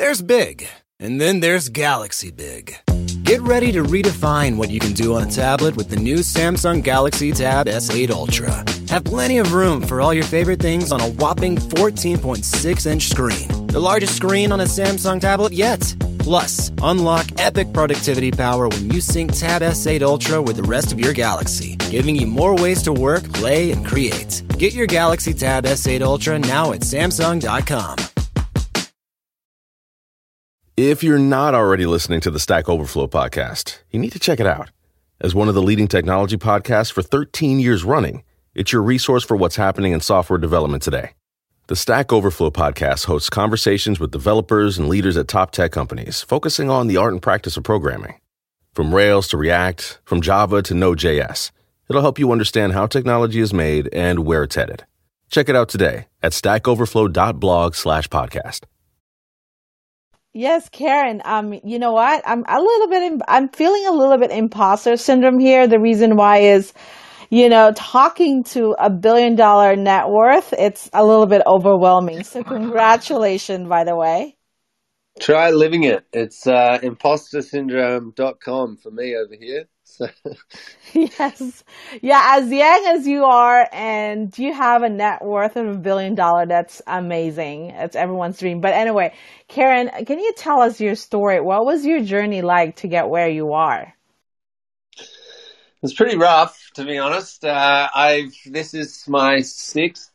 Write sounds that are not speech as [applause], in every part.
There's big, and then there's Galaxy Big. Get ready to redefine what you can do on a tablet with the new Samsung Galaxy Tab S8 Ultra. Have plenty of room for all your favorite things on a whopping 14.6 inch screen. The largest screen on a Samsung tablet yet. Plus, unlock epic productivity power when you sync Tab S8 Ultra with the rest of your Galaxy, giving you more ways to work, play, and create. Get your Galaxy Tab S8 Ultra now at Samsung.com. If you're not already listening to the Stack Overflow podcast, you need to check it out. As one of the leading technology podcasts for 13 years running, it's your resource for what's happening in software development today. The Stack Overflow podcast hosts conversations with developers and leaders at top tech companies, focusing on the art and practice of programming. From Rails to React, from Java to Node.js, it'll help you understand how technology is made and where it's headed. Check it out today at stackoverflow.blog slash podcast. Yes, Kieran. Um, you know what? I'm a little bit. I'm feeling a little bit imposter syndrome here. The reason why is, you know, talking to a billion dollar net worth. It's a little bit overwhelming. So, congratulations, by the way. Try living it. It's uh, impostersyndrome.com for me over here. So. [laughs] yes. Yeah, as young as you are and you have a net worth of a billion dollar, that's amazing. It's everyone's dream. But anyway, Kieran, can you tell us your story? What was your journey like to get where you are? It's pretty rough, to be honest. Uh, I've this is my sixth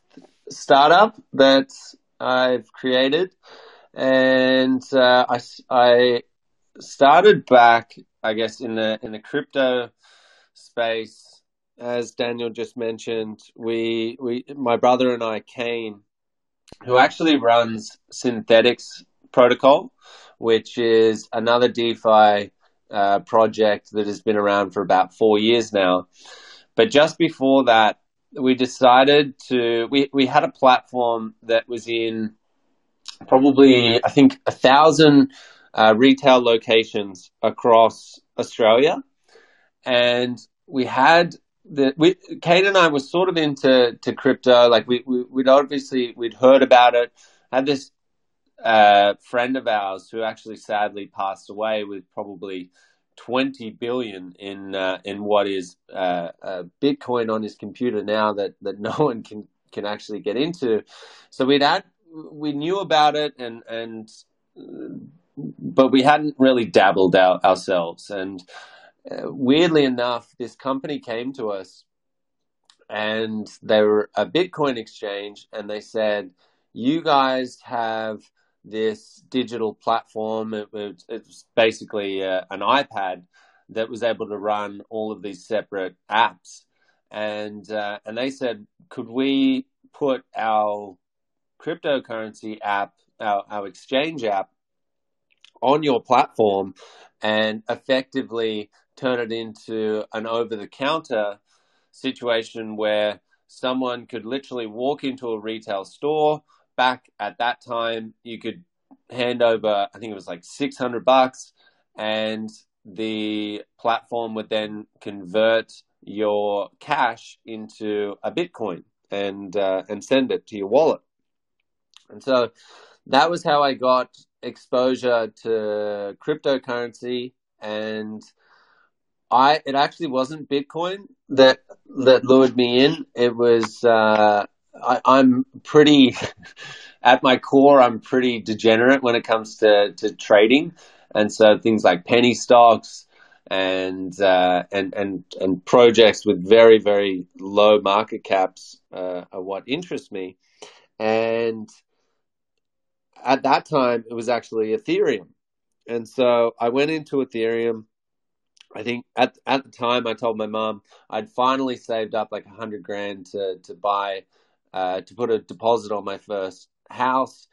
startup that I've created, and uh, I, I started back I guess in the in the crypto space, as Daniel just mentioned, we we my brother and I, Kane, who actually runs Synthetix Protocol, which is another DeFi uh, project that has been around for about four years now. But just before that, we decided to we we had a platform that was in probably I think a thousand uh, retail locations across Australia, and we had the we Kate and I were sort of into to crypto. Like we, we would obviously we'd heard about it. Had this uh, friend of ours who actually sadly passed away with probably 20 billion in uh, in what is uh, Bitcoin on his computer now that that [laughs] no one can can actually get into. So we'd had we knew about it and and but we hadn't really dabbled out ourselves. And uh, weirdly enough, this company came to us and they were a Bitcoin exchange and they said, You guys have this digital platform. It, it, it was basically uh, an iPad that was able to run all of these separate apps. And, uh, and they said, Could we put our cryptocurrency app, our, our exchange app, on your platform and effectively turn it into an over the counter situation where someone could literally walk into a retail store back at that time you could hand over i think it was like 600 bucks and the platform would then convert your cash into a bitcoin and uh, and send it to your wallet. And so that was how i got exposure to cryptocurrency and I it actually wasn't Bitcoin that that lured me in. It was uh, I, I'm pretty [laughs] at my core. I'm pretty degenerate when it comes to, to trading, and so things like penny stocks and uh, and and and projects with very very low market caps uh, are what interest me. And at that time, it was actually Ethereum. And so I went into Ethereum. I think at at the time I told my mom I'd finally saved up like a hundred grand to to buy uh, to put a deposit on my first house,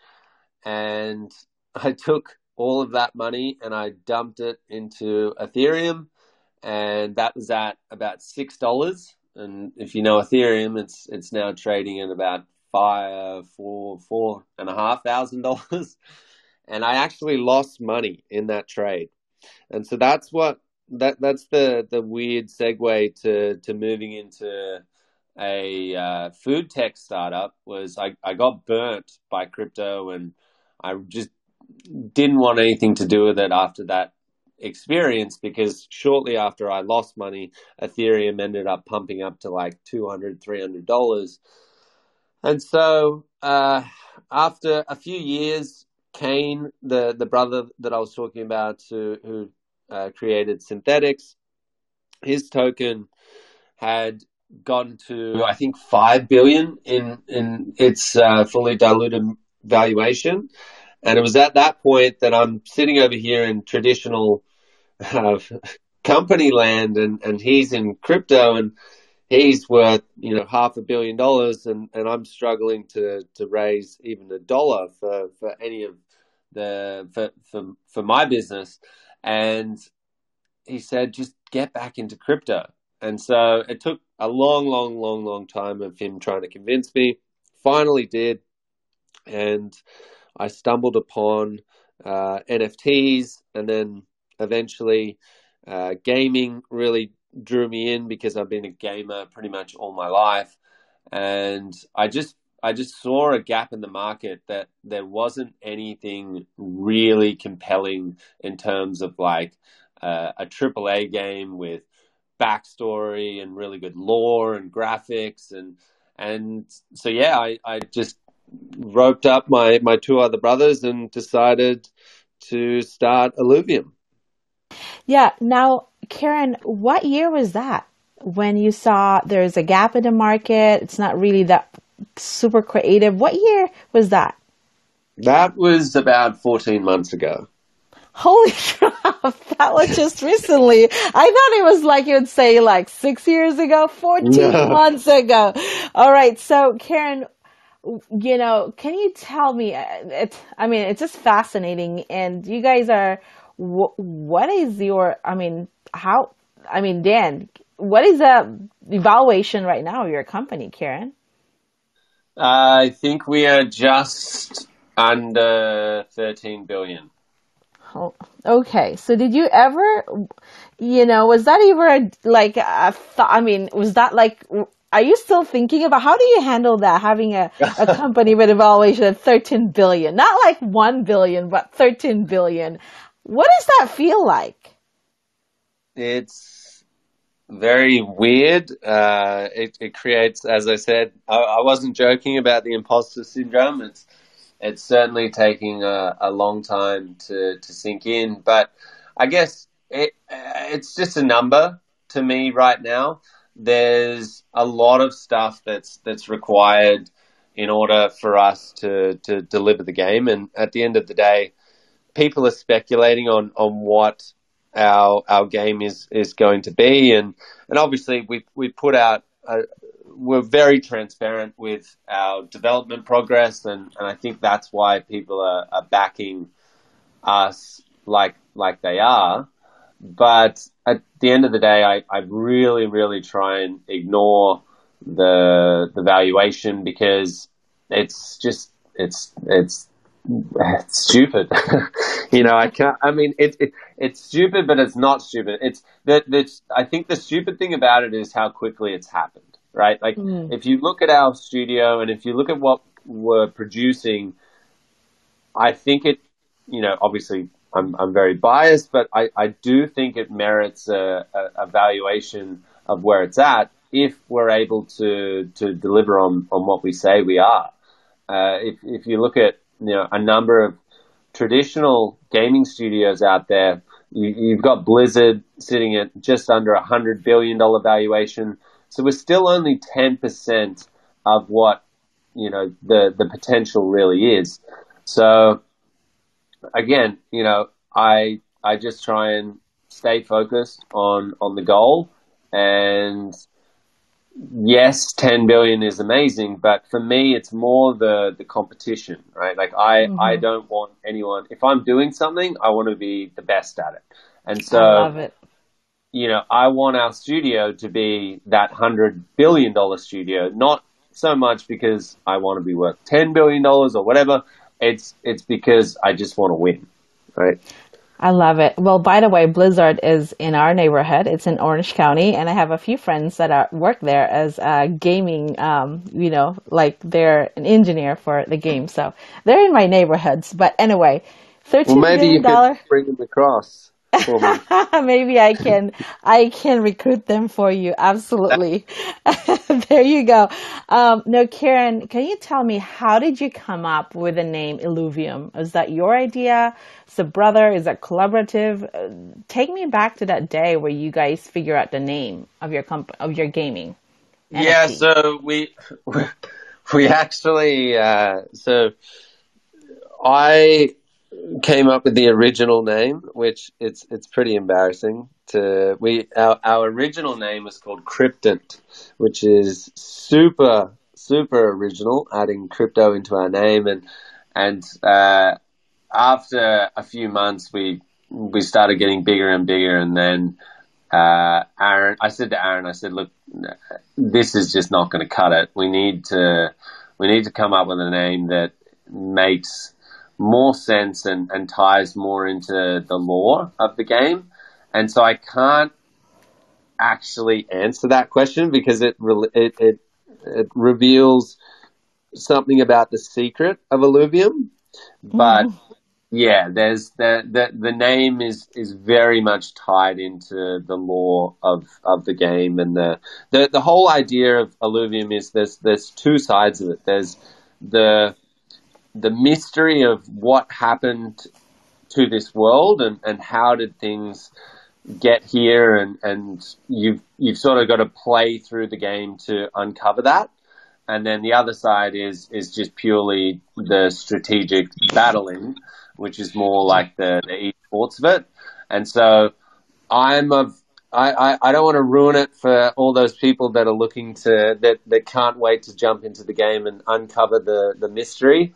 and I took all of that money and I dumped it into Ethereum, and that was at about six dollars. And if you know Ethereum, it's it's now trading at about five, four, four and a half thousand dollars, [laughs] and I actually lost money in that trade. And so that's what that that's the the weird segue to to moving into a uh, food tech startup was I, I got burnt by crypto and I just didn't want anything to do with it after that experience because shortly after I lost money, Ethereum ended up pumping up to like $200, $300. And so uh, after a few years, Kane, the, the brother that I was talking about who, who uh, created Synthetix, his token had gone to I think five billion in in its uh, fully diluted valuation, and it was at that point that I'm sitting over here in traditional uh, [laughs] company land, and and he's in crypto, and he's worth you know half a billion dollars, and and I'm struggling to to raise even a dollar for for any of the for for for my business, and he said just get back into crypto and so it took a long, long, long, long time of him trying to convince me. Finally did. And I stumbled upon uh, NFTs and then eventually uh, gaming really drew me in because I've been a gamer pretty much all my life. And I just I just saw a gap in the market that there wasn't anything really compelling in terms of like uh, a AAA game with backstory and really good lore and graphics and and so yeah, I, I just roped up my, my two other brothers and decided to start Illuvium. Yeah. Now, Kieran, what year was that when you saw there's a gap in the market? It's not really that super creative. What year was that? That was about 14 months ago. Holy [laughs] crap, that was just recently. I thought it was like you would say like six years ago, 14 no. months ago. All right. So Kieran, you know, can you tell me, it's, I mean, it's just fascinating and you guys are, what is your, I mean, how, I mean, Dan, what is the evaluation right now of your company, Kieran? I think we are just under 13 billion. Oh, okay. So did you ever, you know, was that ever like a thought? I mean, was that like, are you still thinking about how do you handle that having a, a [laughs] company with a valuation of 13 billion? Not like 1 billion, but 13 billion. What does that feel like? It's very weird. Uh, it, it creates, as I said, I, I wasn't joking about the imposter syndrome. It's, it's certainly taking a, a long time to, to sink in. But I guess it, it's just a number to me right now. There's a lot of stuff that's that's required in order for us to, to deliver the game. And at the end of the day, people are speculating on, on what our our game is, is going to be. And, and obviously we we put out a, we're very transparent with our development progress, and, and I think that's why people are, are backing us like like they are. But at the end of the day, I, I really, really try and ignore the the valuation because it's just it's it's it's [laughs] stupid. [laughs] you know, I can't. I mean, it, it it's stupid, but it's not stupid. It's that. I think the stupid thing about it is how quickly it's happened right? Like mm. if you look at our studio and if you look at what we're producing, I think it, you know, obviously I'm, I'm very biased, but I, I do think it merits a, a, a valuation of where it's at if we're able to, to deliver on, on what we say we are. Uh, if, if you look at, you know, a number of traditional gaming studios out there, you, you've got Blizzard sitting at just under a hundred billion dollar valuation. So we're still only 10% of what, you know, the, the potential really is. So again, you know, I, I just try and stay focused on, on the goal and yes, 10 billion is amazing, but for me, it's more the, the competition, right? Like I, mm-hmm. I don't want anyone, if I'm doing something, I want to be the best at it. And so you know, I want our studio to be that hundred billion dollar studio, not so much because I want to be worth ten billion dollars or whatever. It's it's because I just want to win, right? I love it. Well, by the way, Blizzard is in our neighborhood. It's in Orange County, and I have a few friends that are, work there as uh, gaming. Um, you know, like they're an engineer for the game, so they're in my neighborhoods. But anyway, Thirteen Well, maybe you dollar. could bring them across for me. [laughs] Maybe I can I can recruit them for you. Absolutely. [laughs] there you go. Um, no, Kieran, can you tell me how did you come up with the name Illuvium? Is that your idea? Is it brother? Is that collaborative? Uh, take me back to that day where you guys figure out the name of your comp- of your gaming. Yeah, so we [laughs] we actually uh, so I came up with the original name, which it's it's pretty embarrassing. To we our, our original name was called Cryptant, which is super super original, adding crypto into our name, and and uh, after a few months, we we started getting bigger and bigger, and then uh, Aaron, I said to Aaron, I said, look, this is just not going to cut it. We need to we need to come up with a name that makes more sense and, and ties more into the lore of the game. And so I can't actually answer that question because it re- it, it it reveals something about the secret of Illuvium. Hmm. But yeah, there's the, the the name is is very much tied into the lore of, of the game and the, the the whole idea of Illuvium is there's there's two sides of it. There's the the mystery of what happened to this world and, and how did things get here and, and you've you've sort of got to play through the game to uncover that. And then the other side is is just purely the strategic battling, which is more like the, the esports of it. And so I'm of I, I, don't want to ruin it for all those people that are looking to that, that can't wait to jump into the game and uncover the, the mystery.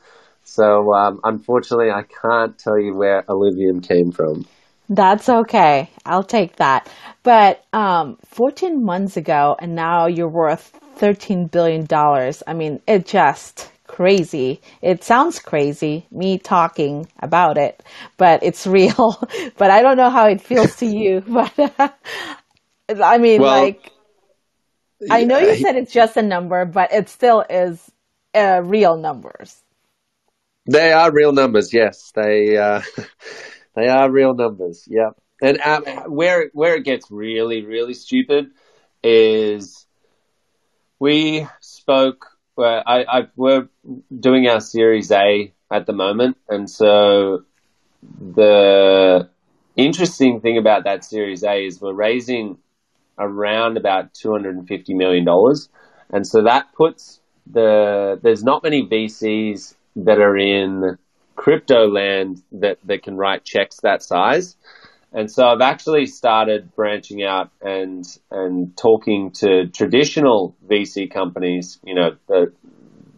So um, unfortunately, I can't tell you where Illuvium came from. That's okay. I'll take that. But um, 14 months ago, and now you're worth 13 billion dollars. I mean, it just crazy. It sounds crazy, me talking about it, but it's [laughs] real. but I don't know how it feels to you. [laughs] But I mean, Well, like, I know you Yeah, said it's just a number, but it still is uh, real numbers. They are real numbers. Yes, they uh, [laughs] they are real numbers. Yep. And um, where where it gets really really stupid is we spoke. I, I we're doing our Series A at the moment, and so the interesting thing about that Series A is we're raising around about two hundred and fifty million dollars, and so that puts the there's not many VCs that are in crypto land that that can write checks that size. And so I've actually started branching out and and talking to traditional VC companies, you know, the,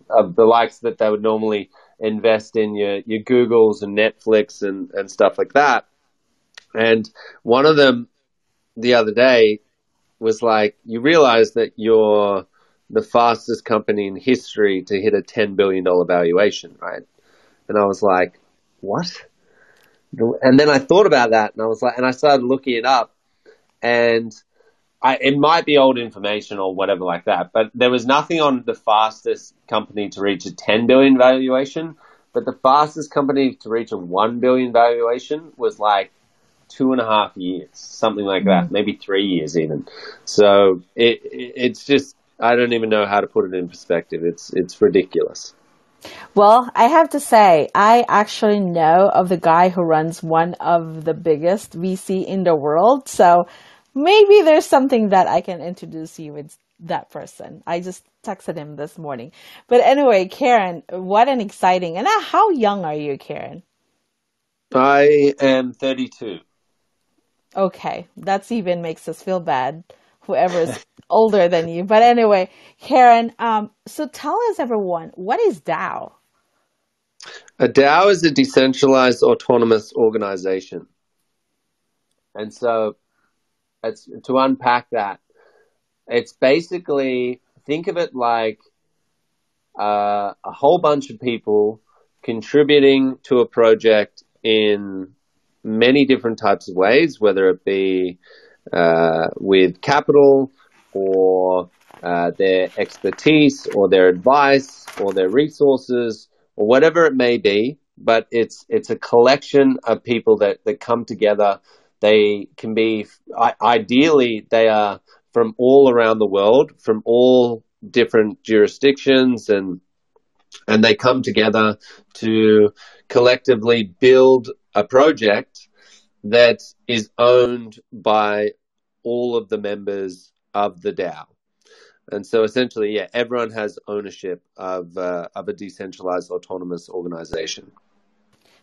of the likes that they would normally invest in your your Googles and Netflix and and stuff like that. And one of them the other day was like, you realize that you're the fastest company in history to hit a $10 billion valuation, right? And I was like, what? And then I thought about that and I was like, and I started looking it up and I, it might be old information or whatever like that, but there was nothing on the fastest company to reach a 10 billion valuation, but the fastest company to reach a 1 billion valuation was like two and a half years, something like that, mm. maybe three years even. So it, it it's just I don't even know how to put it in perspective. It's it's ridiculous. Well, I have to say, I actually know of the guy who runs one of the biggest VC in the world. So maybe there's something that I can introduce you with that person. I just texted him this morning. But anyway, Kieran, what an exciting. And uh, how young are you, Kieran? I am 32. Okay, that's even makes us feel bad. Whoever's older than you. But anyway, Kieran, um, so tell us everyone, what is DAO? A DAO is a decentralized autonomous organization. And so it's to unpack that, it's basically think of it like uh, a whole bunch of people contributing to a project in many different types of ways, whether it be with capital or uh, their expertise or their advice or their resources or whatever it may be. but it's it's a collection of people that that come together. They can be ideally they are from all around the world, from all different jurisdictions and and they come together to collectively build a project that is owned by all of the members of the DAO. And so essentially, yeah, everyone has ownership of, uh, of a decentralized autonomous organization.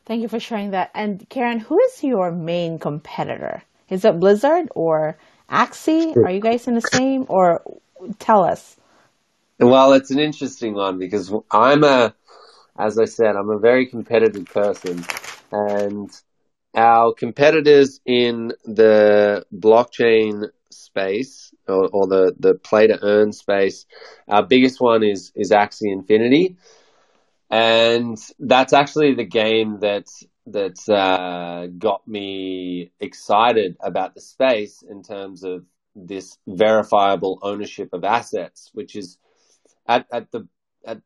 Thank you for sharing that. And Kieran, who is your main competitor? Is it Blizzard or Axie? Are you guys in the same? Or tell us. Well, it's an interesting one because I'm a, as I said, I'm a very competitive person, and our competitors in the blockchain space or, or the, the play to earn space, our biggest one is, is Axie Infinity. And that's actually the game that that uh, got me excited about the space in terms of this verifiable ownership of assets, which is at, at the at,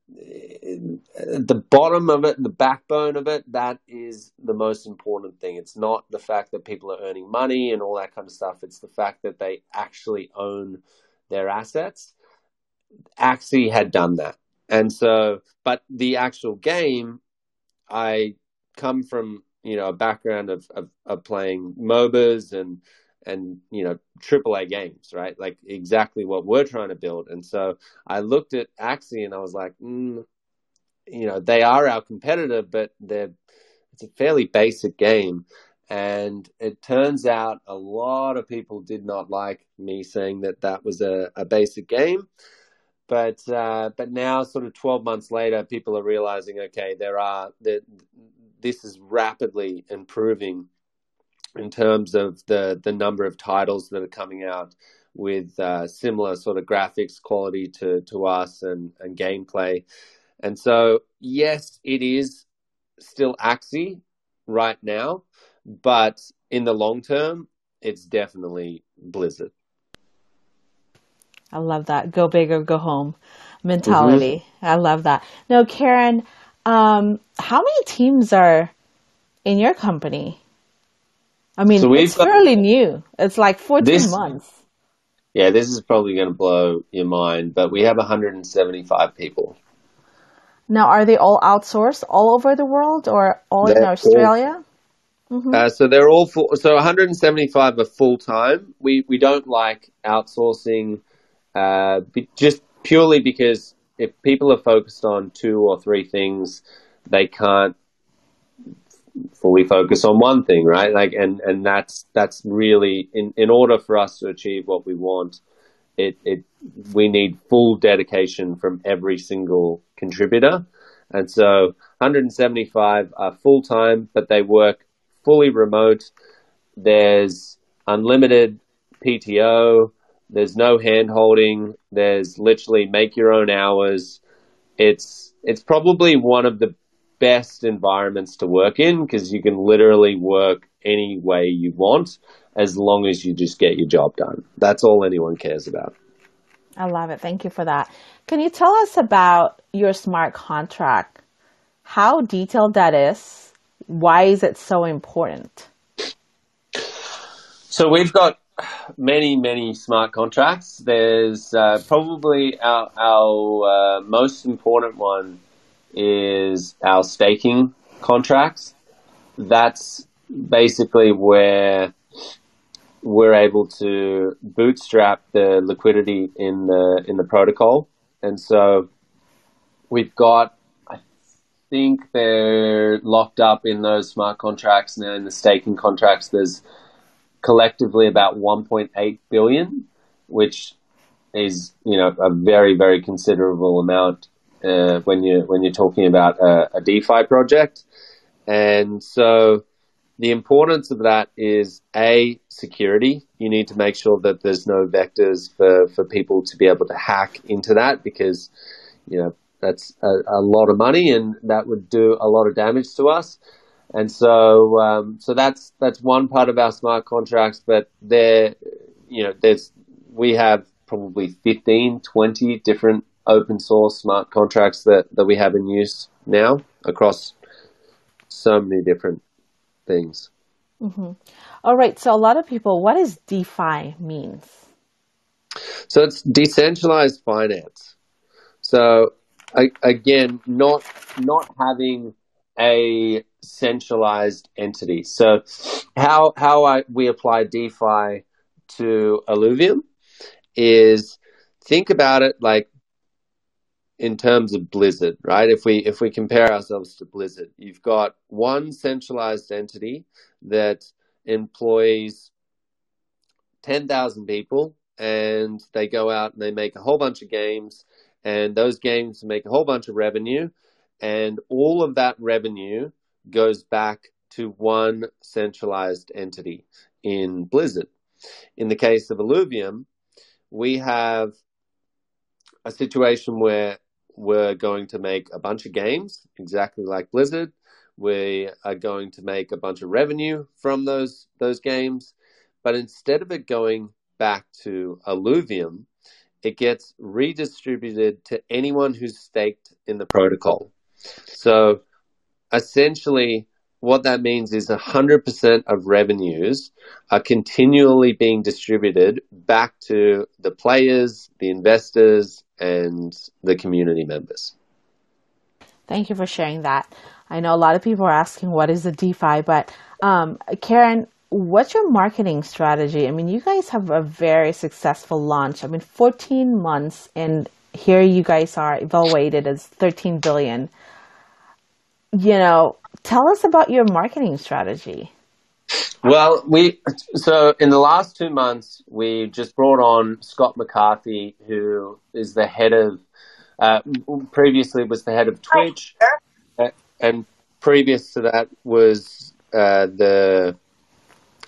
at the bottom of it, the backbone of it, that is the most important thing. It's not the fact that people are earning money and all that kind of stuff. It's the fact that they actually own their assets. Axie had done that. And so, but the actual game, I come from, you know, a background of, of, of playing MOBAs and and you know AAA games, right? Like exactly what we're trying to build. And so I looked at Axie and I was like, mm, you know, they are our competitor, but they're it's a fairly basic game. And it turns out a lot of people did not like me saying that that was a, a basic game. But uh, but now, sort of twelve months later, people are realizing, okay, there are that this is rapidly improving in terms of the the number of titles that are coming out with uh, similar sort of graphics quality to to us and and gameplay. And so yes, it is still Axie right now, but in the long term, it's definitely Blizzard. I love that. Go big or go home mentality. Mm-hmm. I love that. Now, Kieran, um, how many teams are in your company? I mean, so it's fairly new. It's like 14 this, months. Yeah, this is probably going to blow your mind, but we have 175 people. Now, are they all outsourced all over the world or all they're in Australia? All, mm-hmm. uh, so they're all full, so 175 are full time. We we don't like outsourcing, uh, just purely because if people are focused on two or three things, they can't fully focus on one thing, right? Like, and, and that's, that's really, in, in order for us to achieve what we want, it, it, we need full dedication from every single contributor. And so 175 are full time, but they work fully remote. There's unlimited PTO. There's no hand holding. There's literally make your own hours. It's, it's probably one of the best environments to work in because you can literally work any way you want as long as you just get your job done. That's all anyone cares about. I love it. Thank you for that. Can you tell us about your smart contract? How detailed that is? Why is it so important? So we've got many, many smart contracts. There's uh, probably our, our uh, most important one is our staking contracts. That's basically where we're able to bootstrap the liquidity in the in the protocol, and so we've got. I think they're locked up in those smart contracts now. In the staking contracts, there's collectively about 1.8 billion, which is you know a very very considerable amount uh, when you when you're talking about a, a DeFi project. And so the importance of that is a security. You need to make sure that there's no vectors for, for people to be able to hack into that because you know that's a, a lot of money and that would do a lot of damage to us. And so um, so that's that's one part of our smart contracts, but there you know there's we have probably 15, 20 different open source smart contracts that, that we have in use now across so many different things. Mm-hmm. All right. So a lot of people, what does DeFi means? So it's decentralized finance. So again, not not having a centralized entity. So how how I, we apply DeFi to Illuvium is think about it like in terms of Blizzard, right? If we if we compare ourselves to Blizzard, you've got one centralized entity that employs 10,000 people and they go out and they make a whole bunch of games and those games make a whole bunch of revenue and all of that revenue goes back to one centralized entity in Blizzard. In the case of Illuvium, we have a situation where we're going to make a bunch of games exactly like Blizzard. We are going to make a bunch of revenue from those those games, but instead of it going back to Illuvium, it gets redistributed to anyone who's staked in the protocol. So essentially, what that means is 100% of revenues are continually being distributed back to the players, the investors, and the community members. Thank you for sharing that. I know a lot of people are asking what is a DeFi, but um, Kieran, what's your marketing strategy? I mean, you guys have a very successful launch. I mean, 14 months, and here you guys are evaluated as 13 billion. You know, tell us about your marketing strategy. Well, we so in the last two months we just brought on Scott McCarthy, who is the head of uh, previously was the head of Twitch, uh, and previous to that was uh, the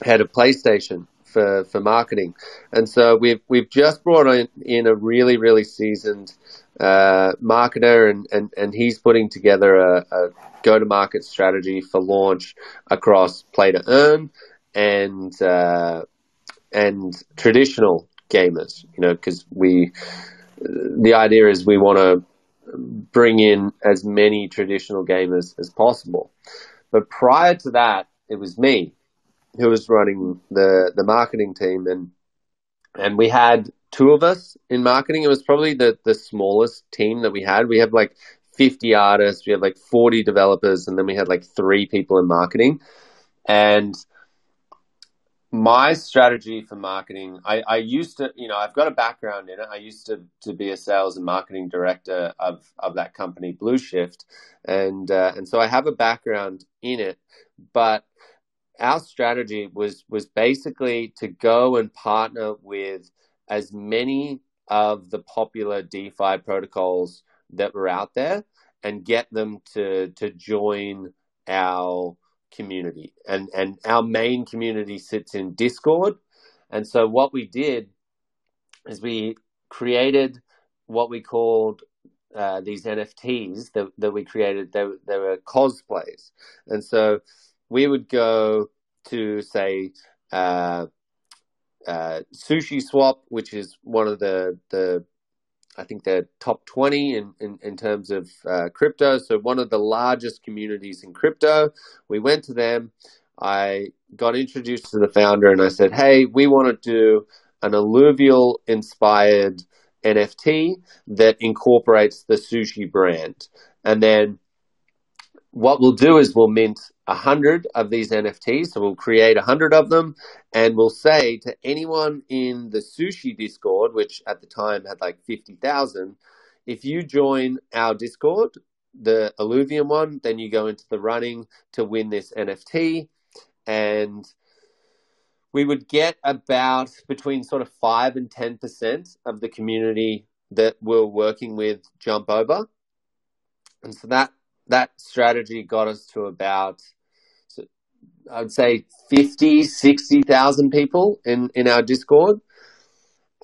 head of PlayStation for, for marketing. And so we've we've just brought in, in a really really seasoned uh, marketer, and, and, and he's putting together a, a go to market strategy for launch across play to earn and uh, and traditional gamers. You know, because we the idea is we want to bring in as many traditional gamers as possible. But prior to that, it was me who was running the the marketing team, and and we had two of us in marketing. It was probably the the smallest team that we had. We had like 50 artists, we had like 40 developers, and then we had like three people in marketing. And my strategy for marketing, I, I used to, you know, I've got a background in it. I used to, to be a sales and marketing director of, of that company, Blue Shift. And, uh, and so I have a background in it, but our strategy was, was basically to go and partner with as many of the popular DeFi protocols that were out there and get them to to join our community. And and our main community sits in Discord. And so what we did is we created what we called uh, these NFTs that, that we created. They, they were cosplays. And so we would go to, say, uh, uh, Sushi Swap, which is one of the, the I think they're top 20 in, in, in terms of uh, crypto. So, one of the largest communities in crypto. We went to them. I got introduced to the founder and I said, Hey, we want to do an Illuvial inspired NFT that incorporates the sushi brand. And then what we'll do is we'll mint a hundred of these NFTs. So we'll create a hundred of them and we'll say to anyone in the sushi Discord, which at the time had like 50,000, if you join our Discord, the Illuvium one, then you go into the running to win this NFT. And we would get about between sort of five and 10% of the community that we're working with jump over. And so that that strategy got us to about, I'd say 50, 60,000 people in, in our Discord.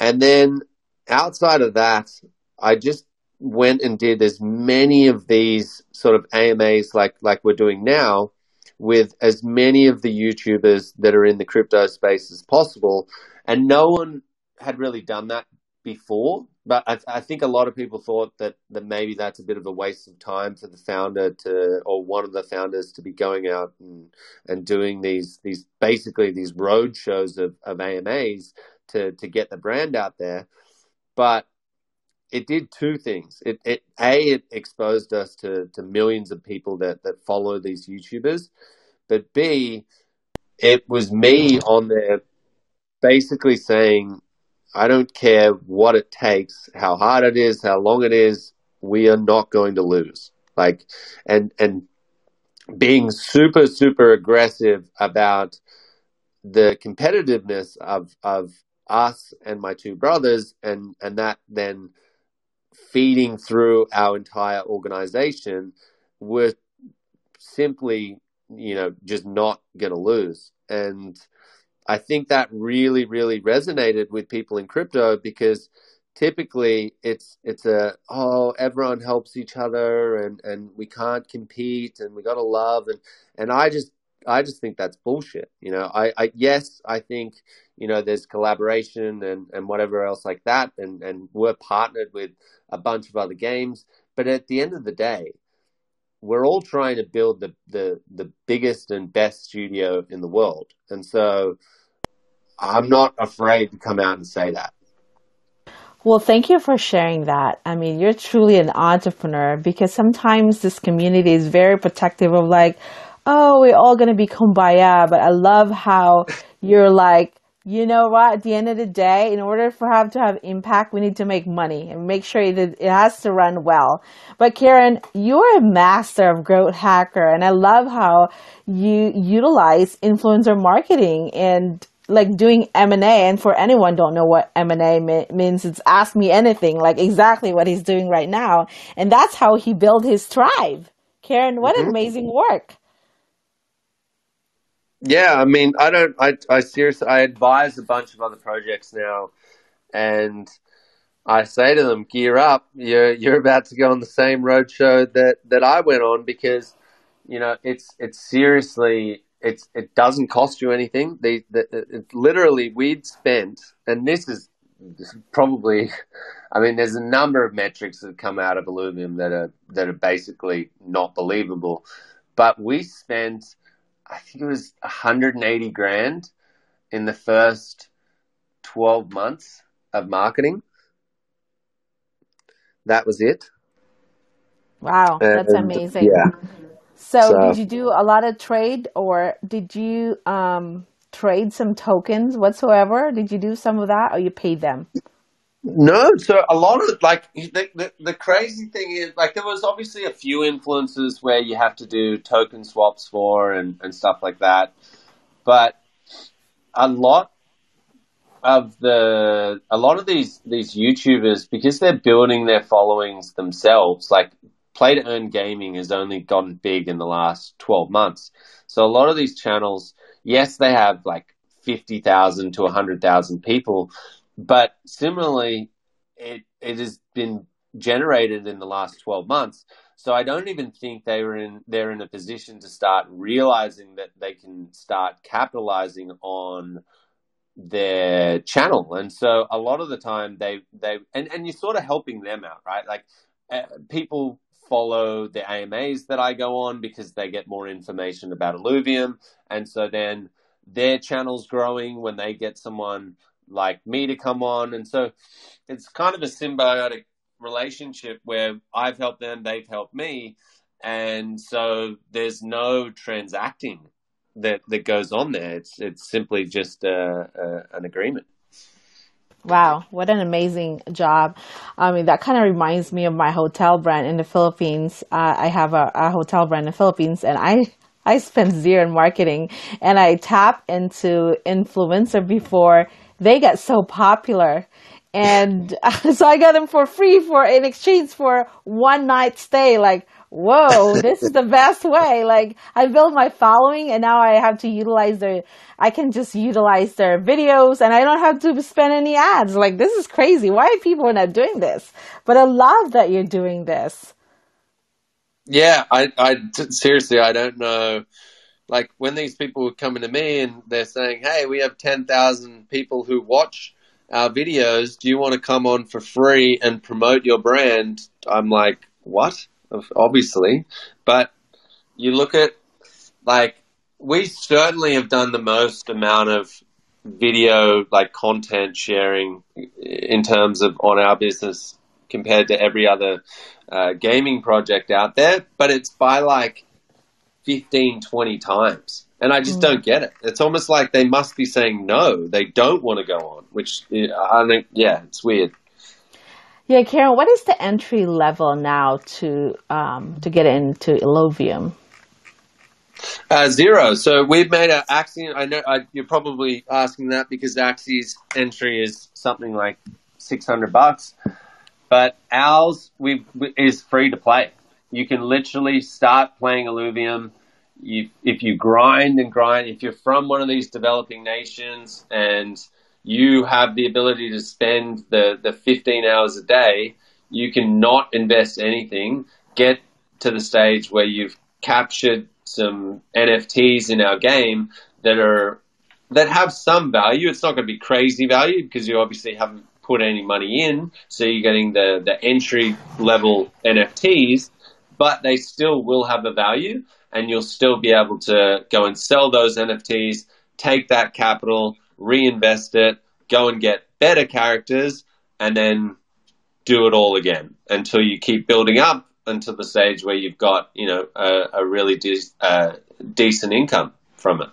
And then outside of that, I just went and did as many of these sort of AMAs like, like we're doing now with as many of the YouTubers that are in the crypto space as possible. And no one had really done that before, but I, I, think a lot of people thought that, that maybe that's a bit of a waste of time for the founder to, or one of the founders to be going out and, and doing these, these basically these road shows of, of AMAs to, to get the brand out there. But it did two things. It, it a it exposed us to, to millions of people that, that follow these YouTubers, but b it was me on there basically saying I don't care what it takes, how hard it is, how long it is, we are not going to lose. Like, and, and being super, super aggressive about the competitiveness of, of us and my two brothers and, and that then feeding through our entire organization, we're simply, you know, just not going to lose. And, I think that really, really resonated with people in crypto because typically it's it's a oh everyone helps each other and and we can't compete and we got to love and and I just I just think that's bullshit. You know, I, I yes, I think you know there's collaboration and and whatever else like that, and and we're partnered with a bunch of other games, but at the end of the day, we're all trying to build the the the biggest and best studio in the world, and so I'm not afraid to come out and say that. Well, thank you for sharing that. I mean, you're truly an entrepreneur because sometimes this community is very protective of like, oh, we're all going to be kumbaya. But I love how [laughs] you're like, you know what? At the end of the day, in order for have to have impact, we need to make money and make sure that it has to run well. But Kieran, you're a master of growth hacker, and I love how you utilize influencer marketing and like doing AMA and for anyone don't know what AMA means it's ask me anything like exactly what he's doing right now. And that's how he built his tribe. Kieran what mm-hmm. amazing work. Yeah I mean I don't I I seriously I advise a bunch of other projects now and I say to them gear up. You're you're about to go on the same roadshow that that I went on because you know it's it's seriously it's it doesn't cost you anything. They, the, literally we'd spent, and this is probably, [laughs] I mean, there's a number of metrics that come out of Illuvium that are that are basically not believable, but we spent, I think it was 180 grand in the first 12 months of marketing. That was it. Wow, that's amazing. Yeah. So, so, did you do a lot of trade or did you um, trade some tokens whatsoever? Did you do some of that or you paid them? No, so a lot of like the, the, the crazy thing is like there was obviously a few influences where you have to do token swaps for and, and stuff like that, but a lot of the a lot of these these YouTubers because they're building their followings themselves, like play to earn gaming has only gotten big in the last 12 months. So a lot of these channels, yes, they have like 50,000 to 100,000 people, but similarly, it, it has been generated in the last 12 months. So I don't even think they were in, they're in a position to start realizing that they can start capitalizing on their channel. And so a lot of the time they, they, and, and you're sort of helping them out, right? Like uh, people follow the AMAs that I go on because they get more information about Illuvium. And so then their channel's growing when they get someone like me to come on. And so it's kind of a symbiotic relationship where I've helped them, they've helped me. And so there's no transacting that, that goes on there. It's, it's simply just a, a, an agreement. Wow, what an amazing job. I mean, that kind of reminds me of my hotel brand in the Philippines. Uh, I have a, a, hotel brand in the Philippines and I, I spent zero in marketing and I tap into influencer before they got so popular. And [laughs] so I got them for free for in exchange for one night stay. Like, whoa, this is the best way. Like I built my following and now I have to utilize their, I can just utilize their videos and I don't have to spend any ads. Like this is crazy. Why are people not doing this? But I love that you're doing this. Yeah, I, I seriously, I don't know. Like when these people are coming to me and they're saying, "Hey, we have ten thousand people who watch our videos. Do you want to come on for free and promote your brand? I'm like, what? Obviously. But you look at, like, we certainly have done the most amount of video, like, content sharing in terms of on our business compared to every other uh, gaming project out there. But it's by like 15, 20 times. And I just mm. don't get it. It's almost like they must be saying no, they don't want to go on, which I think, yeah, it's weird. Yeah, Kieran, what is the entry level now to um, to get into Illuvium? Uh, zero. So we've made an Axie. I know I, you're probably asking that because Axie's entry is something like six hundred bucks, but ours we is free to play. You can literally start playing Illuvium you, if you grind and grind, if you're from one of these developing nations and you have the ability to spend the, the 15 hours a day, you can not invest anything, get to the stage where you've captured some NFTs in our game that are that have some value. It's not going to be crazy value because you obviously haven't put any money in, so you're getting the the entry level NFTs, but they still will have a value and you'll still be able to go and sell those NFTs, take that capital, reinvest it, go and get better characters, and then do it all again until you keep building up until the stage where you've got you know a, a really de- uh, decent income from it.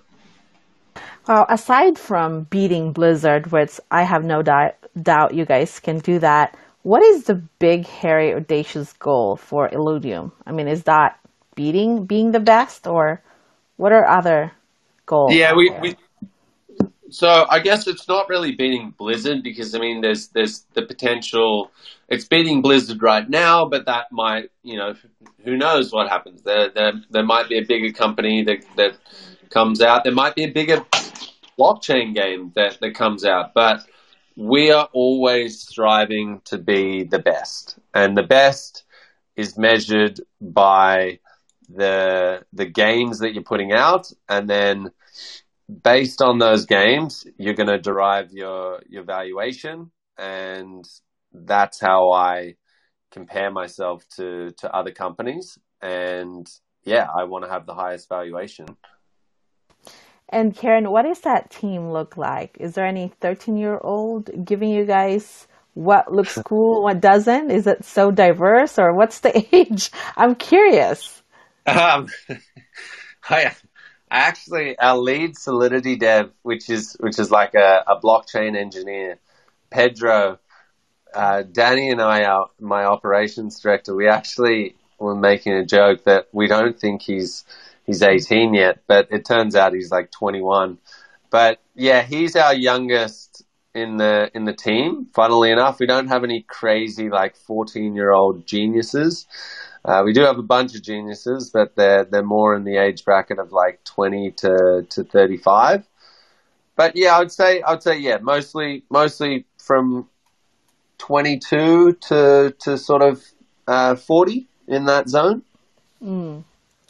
Well, aside from beating Blizzard, which I have no doubt doubt you guys can do that, what is the big, hairy, audacious goal for Illuvium? I mean, is that beating being the best, or what are other goals? Yeah, we, we so I guess it's not really beating Blizzard because I mean there's there's the potential it's beating Blizzard right now, but that might you know who knows what happens. There there there might be a bigger company that that comes out. There might be a bigger blockchain game that, that comes out. But we are always striving to be the best. And the best is measured by the the games that you're putting out, and then based on those games, you're going to derive your your valuation, and that's how I compare myself to to other companies. And yeah, I want to have the highest valuation. And Kieran, what does that team look like? Is there any 13 year old giving you guys what looks [laughs] cool, what doesn't? Is it so diverse or what's the [laughs] age? I'm curious. Um, [laughs] I actually our lead Solidity dev, which is which is like a, a blockchain engineer, Pedro, uh, Danny and I, our, my operations director, we actually were making a joke that we don't think he's he's 18 yet, but it turns out he's like 21. But yeah, he's our youngest in the in the team. Funnily enough, we don't have any crazy like 14 year old geniuses. Uh, we do have a bunch of geniuses, but they're they're more in the age bracket of like 20 to to 35. But yeah, I would say I would say yeah, mostly mostly from 22 to to sort of uh, 40 in that zone. Mm,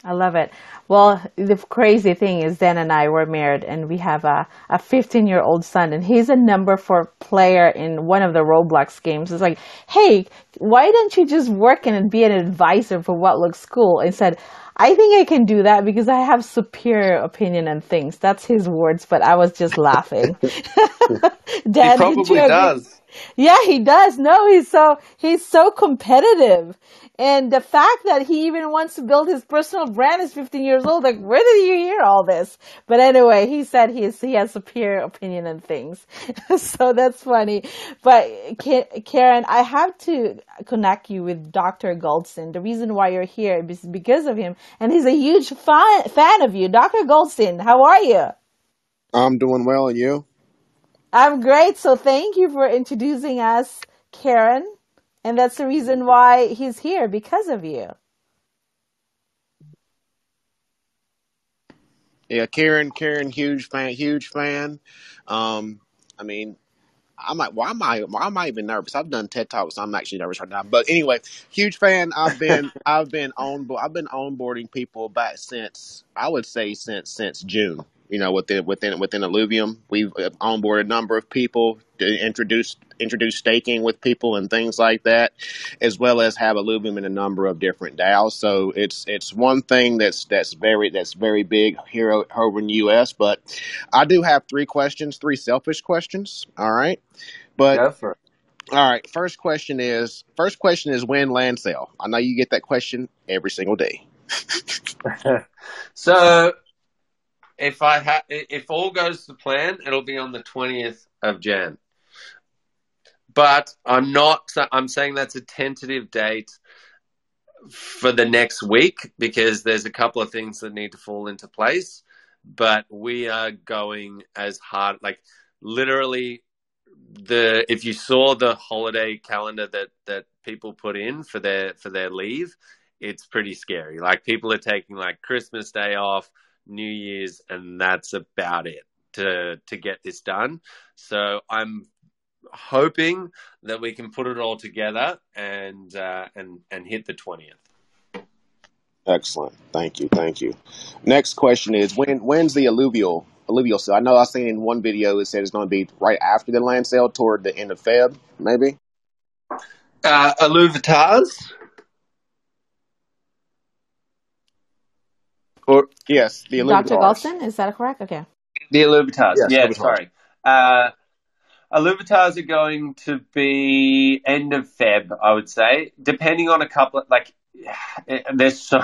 I love it. Well, the crazy thing is, Dan and I were married, and we have a, a 15 year old son, and he's a number four player in one of the Roblox games. It's like, hey, why don't you just work in and be an advisor for what looks cool? And said, I think I can do that because I have superior opinion on things. That's his words, but I was just laughing. [laughs] Dad, he probably does. Yeah, he does. No, he's so he's so competitive. And the fact that he even wants to build his personal brand is 15 years old. Like, where did you hear all this? But anyway, he said he is, he has superior opinion on things. [laughs] so that's funny. But Kieran, I have to connect you with Dr. Goldstein. The reason why you're here is because of him. And he's a huge fan, fan of you. Dr. Goldstein, how are you? I'm doing well. And you? I'm great. So thank you for introducing us, Kieran. And that's the reason why he's here because of you. Yeah, Kieran, Kieran, huge fan, huge fan. Um, I mean, I might, why am I, why am I even nervous? I've done TED Talks. So I'm actually nervous right now. But anyway, huge fan. I've been, [laughs] I've been on, I've been onboarding people back since, I would say since, since June. You know, within within within Illuvium. We've uh, onboarded a number of people to introduce introduce staking with people and things like that, as well as have Illuvium in a number of different DAOs. So it's it's one thing that's that's very that's very big here over in the U.S. But I do have three questions, three selfish questions. All right, but Go for it. all right. First question is first question is when land sale. I know you get that question every single day. [laughs] so if I ha- if all goes to plan, it'll be on the twentieth of Jan. But I'm not. I'm saying that's a tentative date for the next week because there's a couple of things that need to fall into place. But we are going as hard, like literally the if you saw the holiday calendar that that people put in for their for their leave, it's pretty scary. Like people are taking like Christmas Day off, New Year's, and that's about it to to get this done. So I'm hoping that we can put it all together and uh, and and hit the twentieth. Excellent. Thank you. Thank you. Next question is when when's the Illuvial Illuvial sale? I know I seen in one video it said it's going to be right after the land sale, toward the end of Feb, maybe. Uh, Illuvitars. Or Yes, the Dr. Illumidars. Galston, is that correct? Okay. the Illuvitars. Yes, yeah, Illuvitars. sorry. Uh, Illuvitars are going to be end of Feb, I would say, depending on a couple of, like, [sighs] there's so,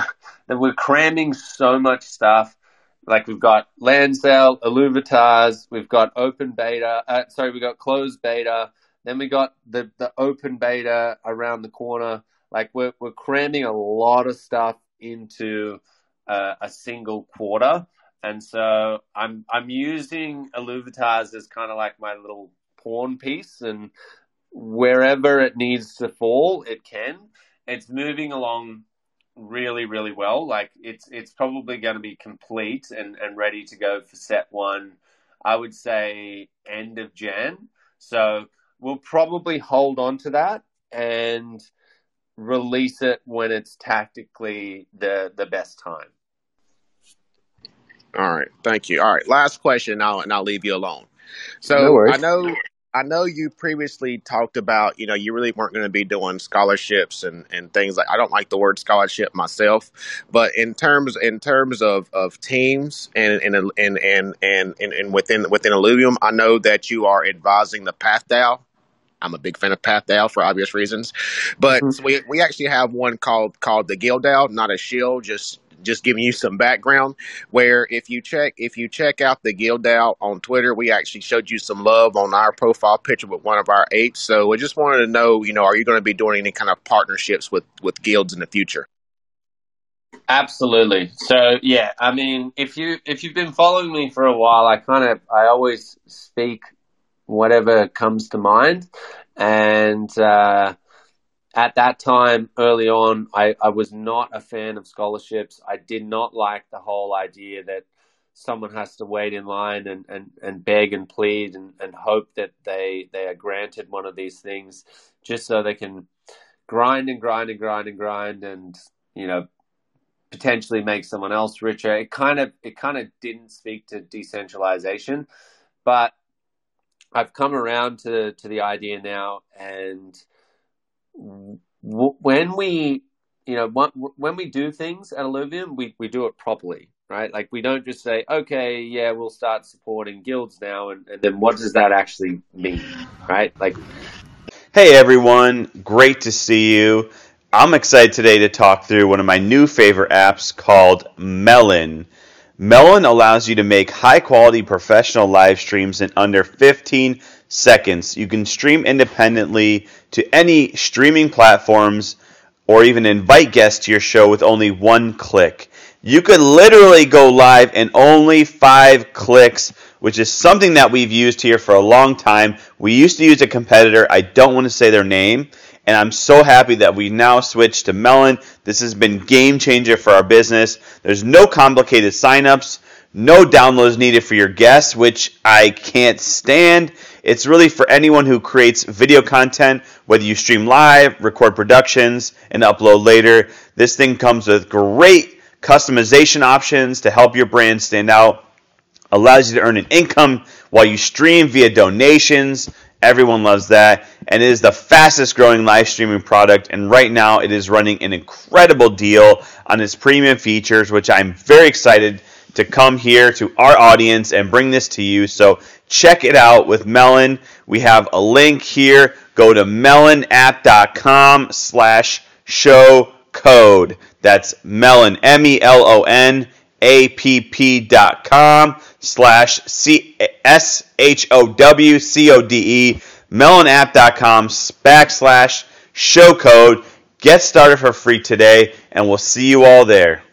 we're cramming so much stuff. Like, we've got land sale, Illuvitars, we've got open beta, uh, sorry, we've got closed beta, then we got the, the open beta around the corner. Like, we're, we're cramming a lot of stuff into uh, a single quarter. And so I'm I'm using Illuvitars as kind of like my little pawn piece, and wherever it needs to fall, it can. It's moving along really, really well. Like it's it's probably going to be complete and, and ready to go for set one. I would say end of Jan. So we'll probably hold on to that and release it when it's tactically the the best time. All right, thank you. All right, last question, and I'll and I'll leave you alone. So No. I know I know you previously talked about you know you really weren't going to be doing scholarships and, and things like I don't like the word scholarship myself, but in terms in terms of, of teams and and and and and, and, and within within Illuvium, I know that you are advising the Path DAO. I'm a big fan of Path DAO for obvious reasons, but Mhm. we we actually have one called called the Guild DAO, not a shield, just just giving you some background where if you check if you check out the guild out on twitter we actually showed you some love on our profile picture with one of our apes so i just wanted to know you know are you going to be doing any kind of partnerships with with guilds in the future Absolutely. So yeah, I mean, if you if you've been following me for a while, I kind of I always speak whatever comes to mind, and uh, at that time early on, I, I was not a fan of scholarships. I did not like the whole idea that someone has to wait in line and, and, and beg and plead and, and hope that they they are granted one of these things just so they can grind and grind and grind and grind and you know potentially make someone else richer. It kind of it kind of didn't speak to decentralization, but I've come around to to the idea now, and w- when we you know when, we do things at Illuvium, we we do it properly. Right, like we don't just say, okay, yeah, we'll start supporting guilds now, and, and then what does that actually mean, right? Like, Hey everyone, great to see you. I'm excited today to talk through one of my new favorite apps called Melon. Melon allows you to make high quality professional live streams in under 15 seconds. You can stream independently to any streaming platforms or even invite guests to your show with only one click. You could literally go live in only five clicks, which is something that we've used here for a long time. We used to use a competitor. I don't want to say their name. And I'm so happy that we now switched to Melon. This has been game changer for our business. There's no complicated signups, no downloads needed for your guests, which I can't stand. It's really for anyone who creates video content, whether you stream live, record productions, and upload later. This thing comes with great customization options to help your brand stand out. allows you to earn an income while you stream via donations. Everyone loves that. And it is the fastest growing live streaming product. And right now, it is running an incredible deal on its premium features, which I'm very excited to come here to our audience and bring this to you. So check it out with Melon. We have a link here. Go to melonapp.com slash show code. That's Melon, M E L O N A P P dot com slash C S H O W C O D E, melonapp.com backslash show code. Get started for free today, and we'll see you all there.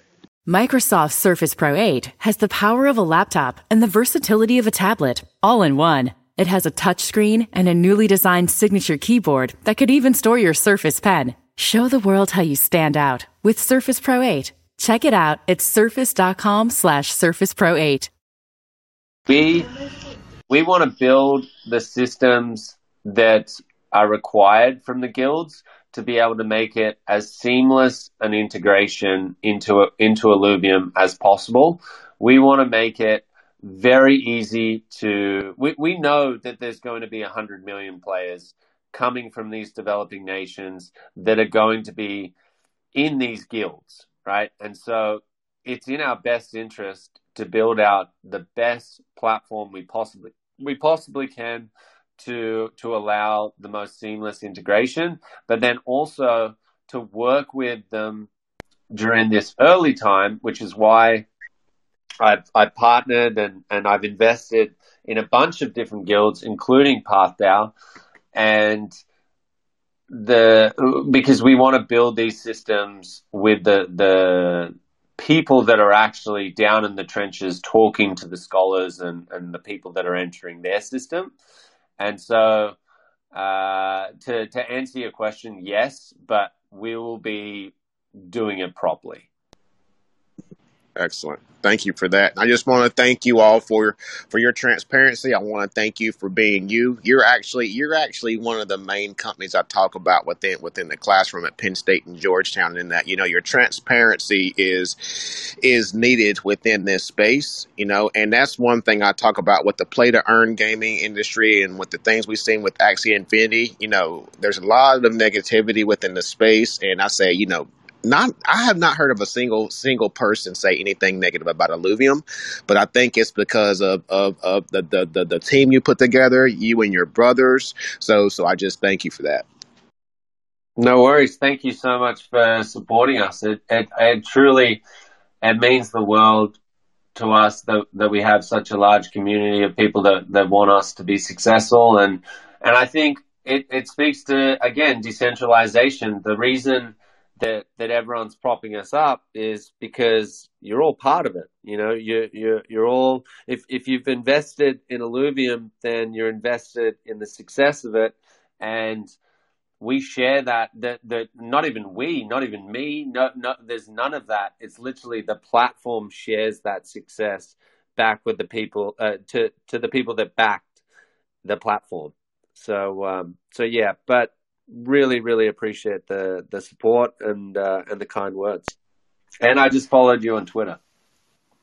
Microsoft Surface Pro 8 has the power of a laptop and the versatility of a tablet, all in one. It has a touchscreen and a newly designed signature keyboard that could even store your Surface Pen. Show the world how you stand out with Surface Pro 8. Check it out at surface.com slash surface pro 8. We, we want to build the systems that are required from the guilds to be able to make it as seamless an integration into into Illuvium as possible. We want to make it very easy to. We, we know that there's going to be 100 million players coming from these developing nations that are going to be in these guilds, right? And so it's in our best interest to build out the best platform we possibly we possibly can to to allow the most seamless integration, but then also to work with them during this early time, which is why I've I partnered and, and I've invested in a bunch of different guilds, including PathDAO, and the because we want to build these systems with the the people that are actually down in the trenches talking to the scholars and, and the people that are entering their system. And so, uh, to to answer your question, yes, but we will be doing it properly. Excellent. Thank you for that. I just want to thank you all for for your transparency. I want to thank you for being you. You're actually you're actually one of the main companies I talk about within within the classroom at Penn State and Georgetown. In that you know your transparency is is needed within this space. You know, and that's one thing I talk about with the play to earn gaming industry and with the things we've seen with Axie Infinity. You know, there's a lot of negativity within the space, and I say you know not I have not heard of a single single person say anything negative about Illuvium, but I think it's because of of, of the, the, the the team you put together, you and your brothers. So so I just thank you for that. No worries. Thank you so much for supporting us. It it, it truly it means the world to us that that we have such a large community of people that, that want us to be successful and and I think it, it speaks to again decentralization. The reason that that everyone's propping us up is because you're all part of it. You know, you you you're all if if you've invested in Illuvium, then you're invested in the success of it, and we share that. That that not even we, not even me, no, no, there's none of that. It's literally the platform shares that success back with the people uh, to to the people that backed the platform. So um, so yeah, but really, really appreciate the the support and uh, and the kind words. And I just followed you on Twitter.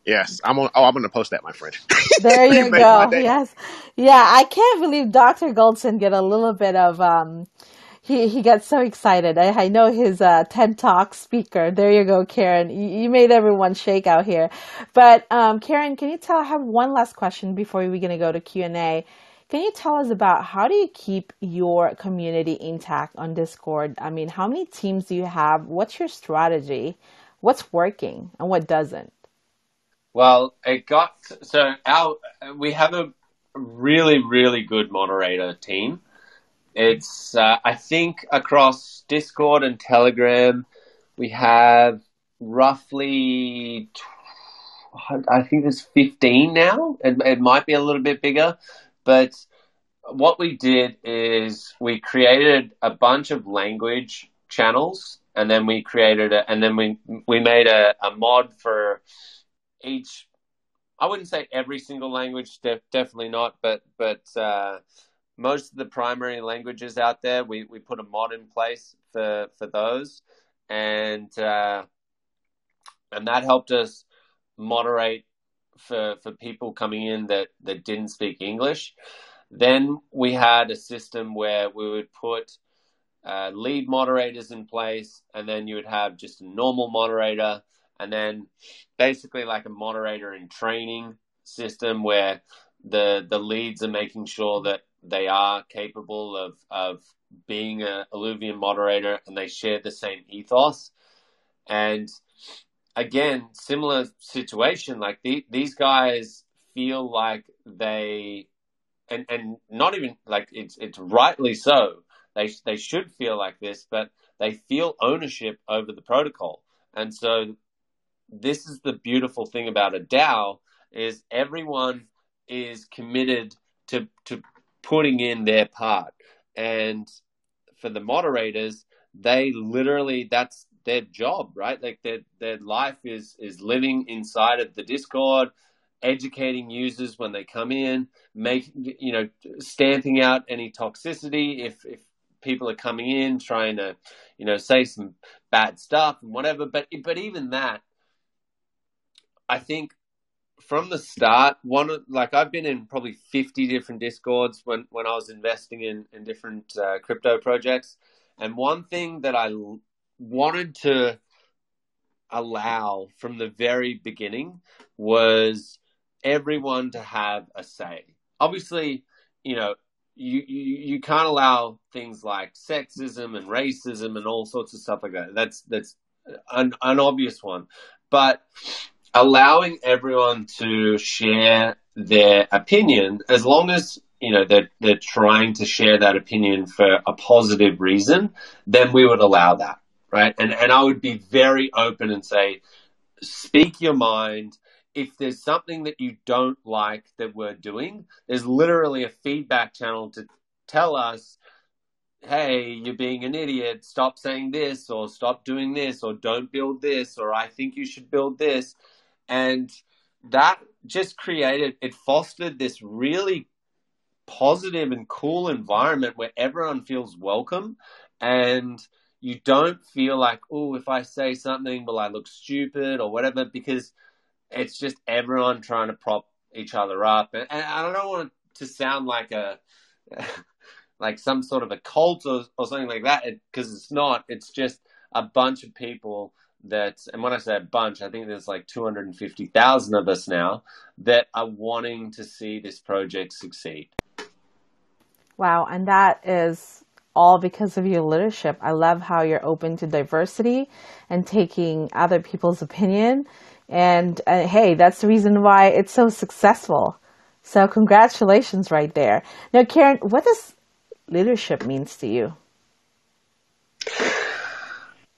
Yes, I'm on. Oh, I'm going to post that, my friend. [laughs] There you [laughs] go. Yes, yeah. I can't believe Dr. Goldson get a little bit of. um he he gets so excited. I, I know his uh, TED Talk speaker. There you go, Kieran. You, you made everyone shake out here. But um, Kieran, can you tell? I have one last question before we're going to go to Q and A. Can you tell us about how do you keep your community intact on Discord? I mean, how many teams do you have? What's your strategy? What's working and what doesn't? Well, it got so our we have a really really good moderator team. It's uh, I think across Discord and Telegram we have roughly I think there's 15 now. It, it might be a little bit bigger, but what we did is we created a bunch of language channels and then we created a, and then we we made a, a mod for each I wouldn't say every single language def, definitely not but but uh, most of the primary languages out there we, we put a mod in place for for those. And uh, and that helped us moderate for for people coming in that that didn't speak English. Then we had a system where we would put uh, lead moderators in place, and then you would have just a normal moderator, and then basically like a moderator in training system where the the leads are making sure that they are capable of of being a Illuvium moderator and they share the same ethos. And again, similar situation. Like the, these guys feel like they, and and not even like it's it's rightly so. They they should feel like this, but they feel ownership over the protocol. And so, this is the beautiful thing about a DAO is everyone is committed to to putting in their part. And for the moderators, they literally that's their job, right? Like their their life is is living inside of the Discord, educating users when they come in, make you know, stamping out any toxicity if if people are coming in trying to, you know, say some bad stuff and whatever. But but even that, I think from the start, one like I've been in probably fifty different discords when when I was investing in in different uh, crypto projects, and one thing that I wanted to allow from the very beginning was everyone to have a say. Obviously, you know, you, you, you can't allow things like sexism and racism and all sorts of stuff like that. That's that's an, an obvious one, but allowing everyone to share their opinion as long as you know they're they're trying to share that opinion for a positive reason, then we would allow that right? And and I would be very open and say, speak your mind. If there's something that you don't like that we're doing, there's literally a feedback channel to tell us, hey, you're being an idiot, stop saying this, or stop doing this, or don't build this, or I think you should build this. And that just created, it fostered this really positive and cool environment where everyone feels welcome and you don't feel like, oh, if I say something, will I look stupid or whatever? Because it's just everyone trying to prop each other up, and, and I don't want to sound like a [laughs] like some sort of a cult or, or something like that, because it, it's not. It's just a bunch of people that, and when I say a bunch, I think there's like 250,000 of us now that are wanting to see this project succeed. Wow, and that is all because of your leadership. I love how you're open to diversity and taking other people's opinion. And uh, hey, that's the reason why it's so successful. So congratulations right there. Now, Kieran, what does leadership means to you?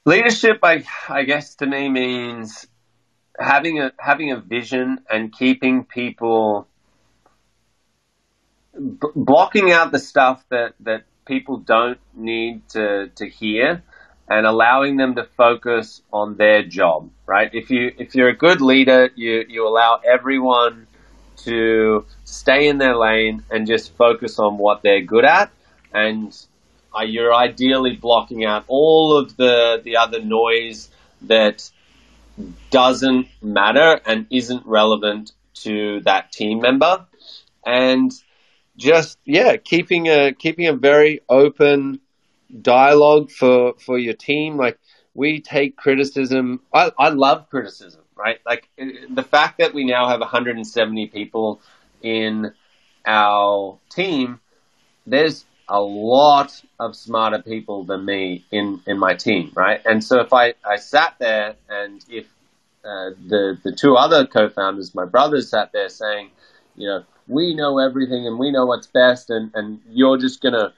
Leadership, I, I guess, to me means having a having a vision and keeping people b- blocking out the stuff that that people don't need to, to hear and allowing them to focus on their job, right? If you if you're a good leader, you you allow everyone to stay in their lane and just focus on what they're good at, and you're ideally blocking out all of the the other noise that doesn't matter and isn't relevant to that team member, and just yeah, keeping a keeping a very open dialogue for for your team. Like we take criticism. I, I love criticism, right? Like the fact that we now have 170 people in our team. There's a lot of smarter people than me in, in my team, right? And so if I, I sat there and if uh, the the two other co-founders, my brothers, sat there saying, you know, we know everything and we know what's best and, and you're just going to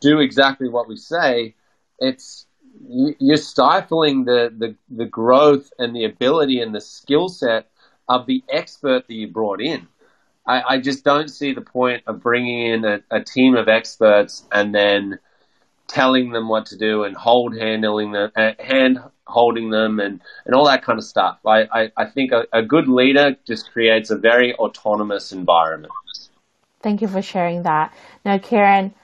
do exactly what we say, it's you're stifling the, the, the growth and the ability and the skill set of the expert that you brought in. I, I just don't see the point of bringing in a, a team of experts and then telling them what to do and hold handling them, uh, hand holding them and, and all that kind of stuff. I, I, I think a, a good leader just creates a very autonomous environment. Thank you for sharing that. Now, Kieran,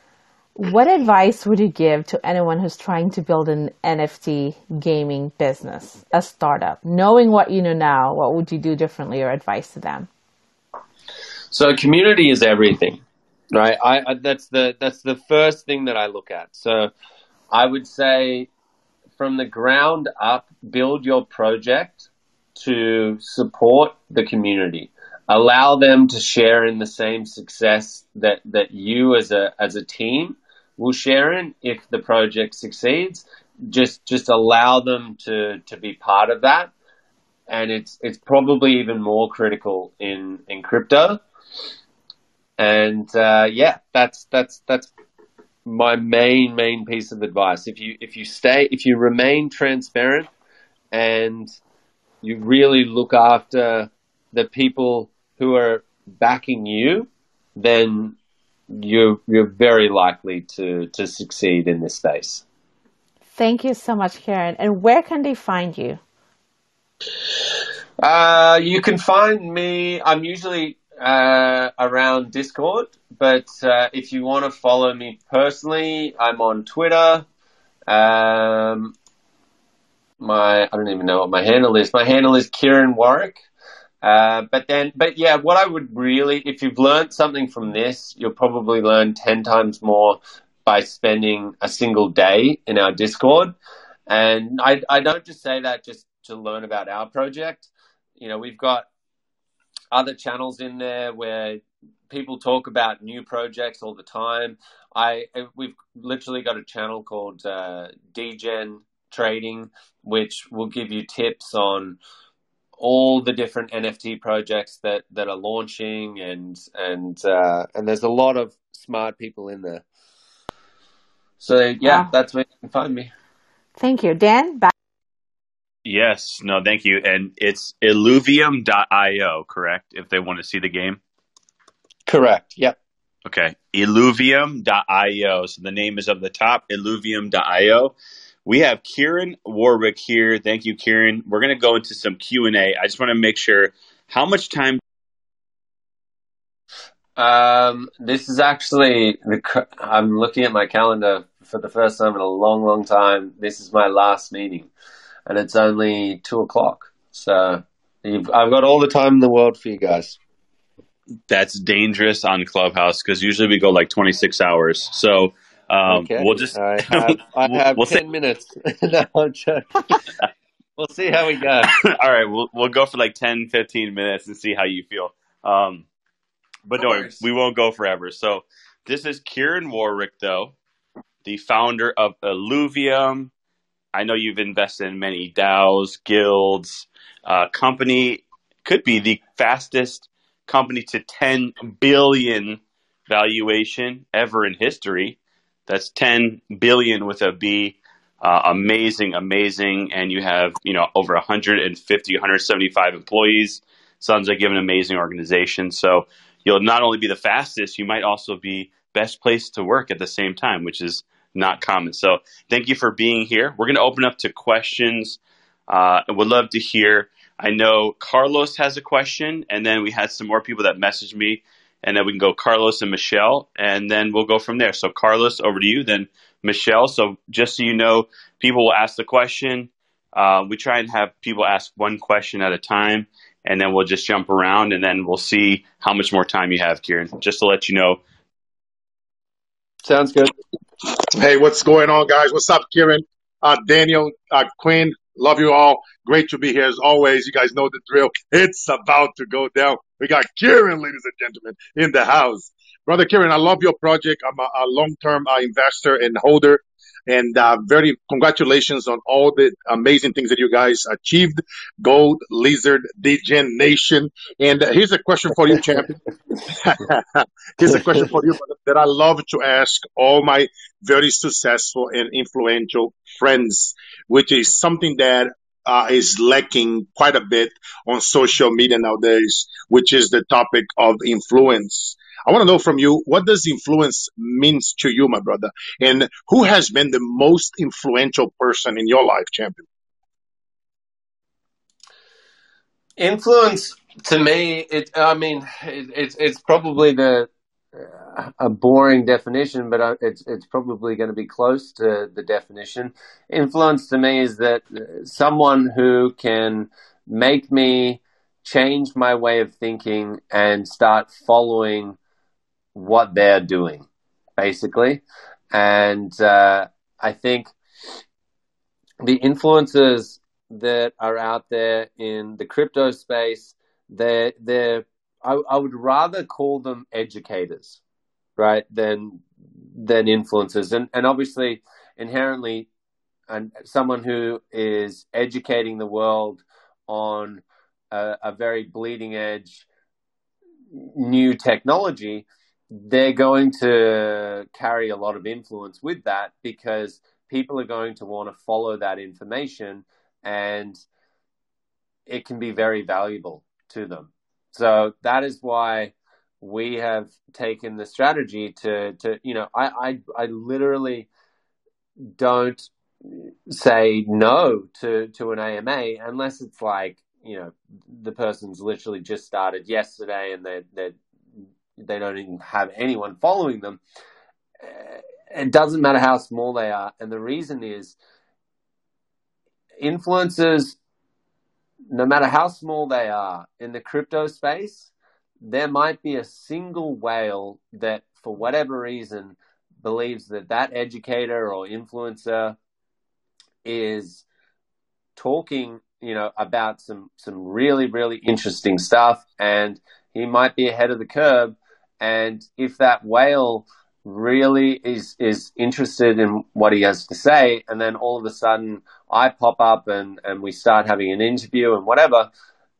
what advice would you give to anyone who's trying to build an NFT gaming business, a startup? Knowing what you know now, what would you do differently or advice to them? So community is everything, right? I, I that's the that's the first thing that I look at. So I would say from the ground up, build your project to support the community. Allow them to share in the same success that, that you as a as a team will share in if the project succeeds. Just just allow them to, to be part of that. And it's it's probably even more critical in, in crypto. And uh, yeah, that's that's that's my main main piece of advice. If you if you stay if you remain transparent and you really look after the people who are backing you, then you're you're very likely to to succeed in this space. Thank you so much, Kieran. And where can they find you? Uh, you can find me. I'm usually uh, around Discord, but uh, if you want to follow me personally, I'm on Twitter. Um, my I don't even know what my handle is. My handle is Kieran Warwick. Uh, but then, but yeah, what I would really, if you've learned something from this, you'll probably learn 10 times more by spending a single day in our Discord. And I, I don't just say that just to learn about our project. You know, we've got other channels in there where people talk about new projects all the time. I, we've literally got a channel called uh, DGen Trading, which will give you tips on all the different NFT projects that, that are launching and and uh, and there's a lot of smart people in there. So yeah, wow. that's where you can find me. Thank you, Dan. Back- yes, no, thank you, and it's illuvium.io, correct? If they want to see the game. Correct. Yep. Okay, illuvium.io. So the name is up the top, illuvium.io. We have Kieran Warwick here. Thank you, Kieran. We're going to go into some Q and A. I just want to make sure how much time. Um, this is actually the. I'm looking at my calendar for the first time in a long, long time. This is my last meeting, and it's only two o'clock. So I've got all the time in the world for you guys. That's dangerous on Clubhouse because usually we go like 26 hours. So um, okay. We'll just. I [laughs] have, I have we'll 10 say, minutes. [laughs] no, we'll see how we go. [laughs] All right. We'll, we'll go for like 10, 15 minutes and see how you feel. Um, but no, we won't go forever. So this is Kieran Warwick, though, the founder of Illuvium. I know you've invested in many DAOs, guilds. Uh, company could be the fastest company to 10 billion valuation ever in history. That's 10 billion with a B. Uh, amazing, amazing. And you have, you know, over 150, 175 employees. Sounds like you have an amazing organization. So you'll not only be the fastest, you might also be best place to work at the same time, which is not common. So thank you for being here. We're going to open up to questions. Uh, would love to hear. I know Carlos has a question, and then we had some more people that messaged me and then we can go Carlos and Michelle, and then we'll go from there. So, Carlos, over to you, then Michelle. So, just so you know, people will ask the question. Uh, we try and have people ask one question at a time, and then we'll just jump around, and then we'll see how much more time you have, Kieran, just to let you know. Sounds good. Hey, what's going on, guys? What's up, Kieran? Uh, Daniel, uh, Quinn, love you all. Great to be here as always. You guys know the drill. It's about to go down. We got Kieran, ladies and gentlemen, in the house. Brother Kieran, I love your project. I'm a, a long-term uh, investor and holder. And uh, very congratulations on all the amazing things that you guys achieved. Gold, Lizard, Degen Nation. And uh, here's a question for you, champion. [laughs] here's a question for you that I love to ask all my very successful and influential friends, which is something that uh, is lacking quite a bit on social media nowadays, which is the topic of influence. I want to know from you, what does influence means to you, my brother? And who has been the most influential person in your life, champion? Influence to me, it, I mean, it, it's, it's probably the, a boring definition, but uh, it's it's probably going to be close to the definition. Influence to me is that uh, someone who can make me change my way of thinking and start following what they're doing, basically. And uh, I think the influencers that are out there in the crypto space, they're, they're I, I would rather call them educators, right, than than influencers. And and obviously inherently and someone who is educating the world on a, a very bleeding edge new technology, they're going to carry a lot of influence with that because people are going to want to follow that information and it can be very valuable to them. So that is why we have taken the strategy to, to you know, I, I, I literally don't say no to, to an AMA unless it's like, you know, the person's literally just started yesterday and they're, they they don't even have anyone following them. It doesn't matter how small they are, and the reason is influencers, no matter how small they are in the crypto space, there might be a single whale that, for whatever reason, believes that that educator or influencer is talking you know, about some some really really interesting stuff, and he might be ahead of the curve. And if that whale really is is interested in what he has to say, and then all of a sudden I pop up and and we start having an interview and whatever,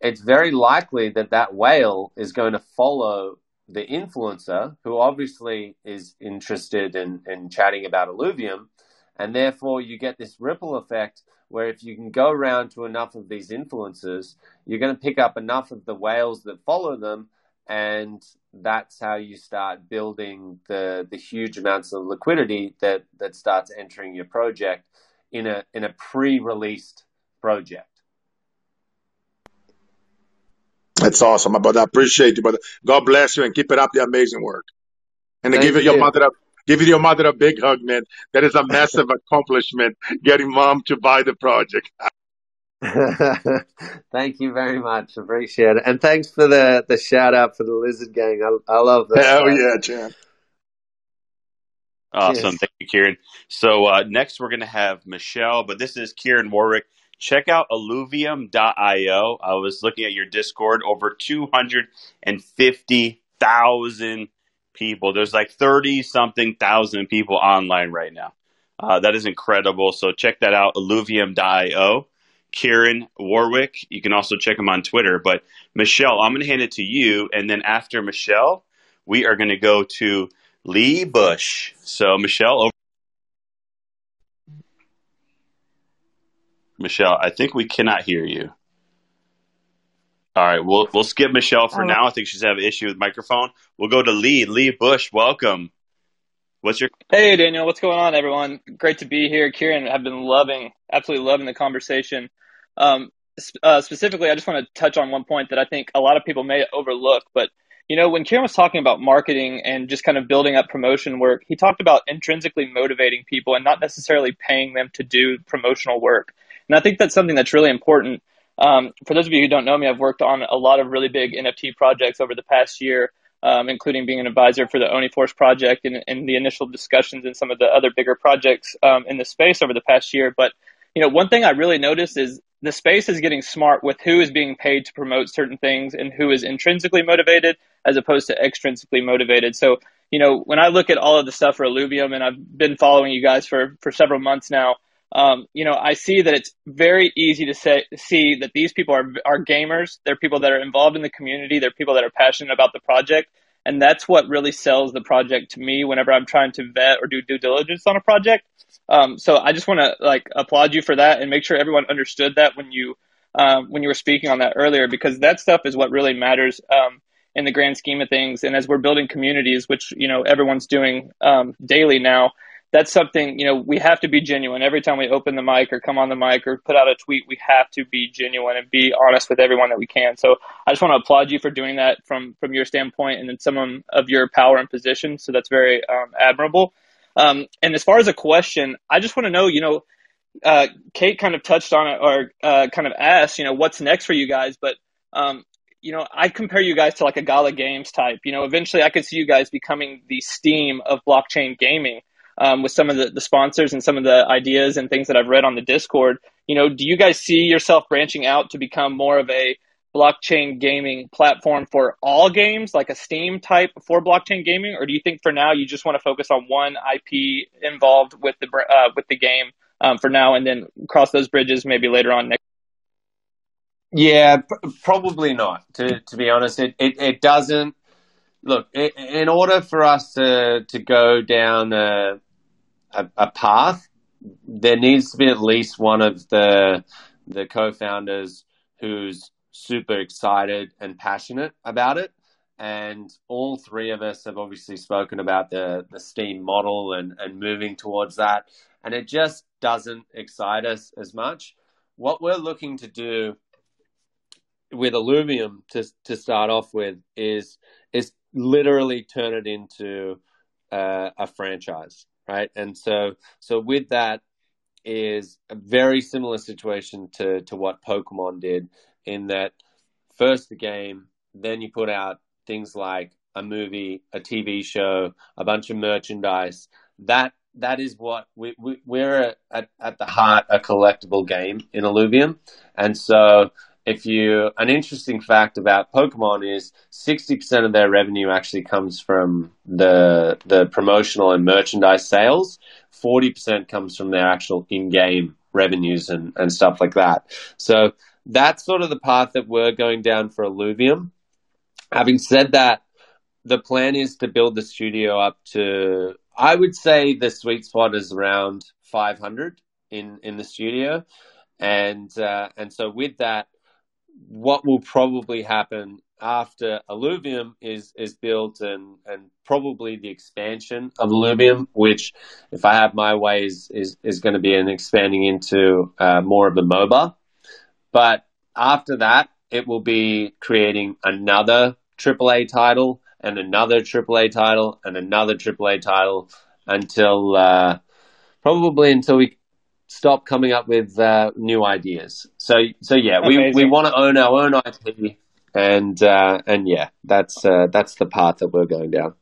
it's very likely that that whale is going to follow the influencer who obviously is interested in, in chatting about Illuvium. And therefore, you get this ripple effect where if you can go around to enough of these influencers, you're going to pick up enough of the whales that follow them, and that's how you start building the the huge amounts of liquidity that that starts entering your project in a in a pre-released project. That's awesome, but I appreciate you, but God bless you and keep it up the amazing work. And to give you. your mother a Give your mother a big hug, man. That is a massive [laughs] accomplishment, getting mom to buy the project. [laughs] [laughs] Thank you very much. Appreciate it. And thanks for the, the shout out for the Lizard Gang. I, I love that. Hell yeah, champ. Awesome. Thank you, Kieran. So uh, next we're going to have Michelle, but this is Kieran Warwick. Check out illuvium.io. I was looking at your Discord, over 250,000 people. There's like 30 something thousand people online right now. Uh, that is incredible. So check that out, illuvium.io. Kieran Warwick. You can also check him on Twitter. But Michelle, I'm going to hand it to you. And then after Michelle, we are going to go to Lee Bush. So, Michelle, over. Michelle, I think we cannot hear you. All right, we'll we'll skip Michelle for oh. now. I think she's having an issue with microphone. We'll go to Lee. Lee Bush, welcome. What's your Hey Daniel, what's going on everyone? Great to be here. Kieran, I've been loving, absolutely loving the conversation. Um, uh, specifically, I just want to touch on one point that I think a lot of people may overlook. But you know, when Kieran was talking about marketing and just kind of building up promotion work, he talked about intrinsically motivating people and not necessarily paying them to do promotional work. And I think that's something that's really important um, for those of you who don't know me, I've worked on a lot of really big NFT projects over the past year, um, including being an advisor for the OniForce project and, and, the initial discussions in some of the other bigger projects um, in the space over the past year. But you know, one thing I really noticed is the space is getting smart with who is being paid to promote certain things and who is intrinsically motivated as opposed to extrinsically motivated. So, you know, when I look at all of the stuff for Illuvium, and I've been following you guys for for several months now um, you know, I see that it's very easy to say, see that these people are, are gamers. They're people that are involved in the community. They're people that are passionate about the project. And that's what really sells the project to me whenever I'm trying to vet or do due diligence on a project. Um, so I just want to like applaud you for that and make sure everyone understood that when you, um, when you were speaking on that earlier, because that stuff is what really matters, um, in the grand scheme of things. And as we're building communities, which, you know, everyone's doing, um, daily now, that's something you know we have to be genuine. Every time we open the mic or come on the mic or put out a tweet we have to be genuine and be honest with everyone that we can. So i just want to applaud you for doing that from from your standpoint and then some of your power and position. So that's very um, admirable um, and as far as a question i just want to know you know uh, kate kind of touched on it or uh, kind of asked you know what's next for you guys but um, you know, I compare you guys to like a Gala Games type. You know, eventually I could see you guys becoming the Steam of blockchain gaming um, with some of the, the sponsors and some of the ideas and things that I've read on the Discord. You know, do you guys see yourself branching out to become more of a blockchain gaming platform for all games, like a Steam type for blockchain gaming, or do you think for now you just want to focus on one IP involved with the uh, with the game um, for now, and then cross those bridges maybe later on next? Yeah, probably not. To to be honest, it it, it doesn't. Look, it, in order for us to to go down a, a, a path, there needs to be at least one of the the co-founders who's super excited and passionate about it. And all three of us have obviously spoken about the, the Steam model and, and moving towards that. And it just doesn't excite us as much. What we're looking to do with Illuvium to to start off with is is literally turn it into uh, a franchise, right? And so so with that is a very similar situation to to what Pokemon did in that first the game, then you put out things like a movie, a TV show, a bunch of merchandise. That that is what we, we we're at, at the heart a collectible game in Illuvium, and so if you an interesting fact about Pokemon is 60% of their revenue actually comes from the the promotional and merchandise sales. 40% comes from their actual in-game revenues and, and stuff like that. So that's sort of the path that we're going down for Illuvium. Having said that, the plan is to build the studio up to I would say the sweet spot is around 500 in in the studio. And uh, and so with that, what will probably happen after Illuvium is is built and and probably the expansion of Illuvium, which, if I have my way, is is, is going to be an expanding into uh, more of a MOBA. But after that, it will be creating another AAA title and another AAA title and another AAA title until uh, probably until we stop coming up with uh, new ideas. So so yeah, we we want to own our own IP, and uh, and yeah, that's uh, that's the path that we're going down.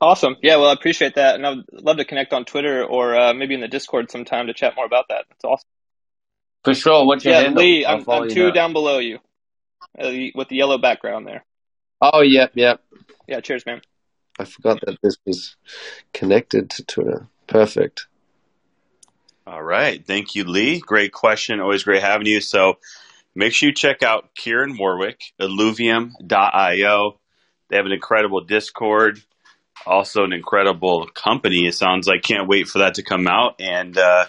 Awesome. Yeah, well, I appreciate that, and I'd love to connect on Twitter or uh, maybe in the Discord sometime to chat more about that. That's awesome. For sure. What's your yeah, handle? Lee? I'm, I'm two down below you, uh, with the yellow background there. Oh, yep, yep. Yeah. Cheers, man. I forgot that this was connected to Twitter. Perfect. All right. Thank you, Lee. Great question. Always great having you. So make sure you check out Kieran Warwick, illuvium.io. They have an incredible Discord, also an incredible company. It sounds like can't wait for that to come out. And uh,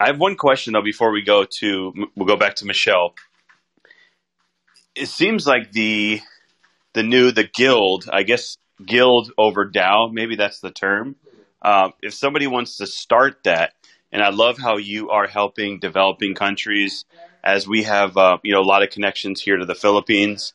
I have one question though before we go to we'll go back to Michelle. It seems like the the new the guild, I guess guild over DAO, maybe that's the term. Uh, if somebody wants to start that, and I love how you are helping developing countries as we have, uh, you know, a lot of connections here to the Philippines.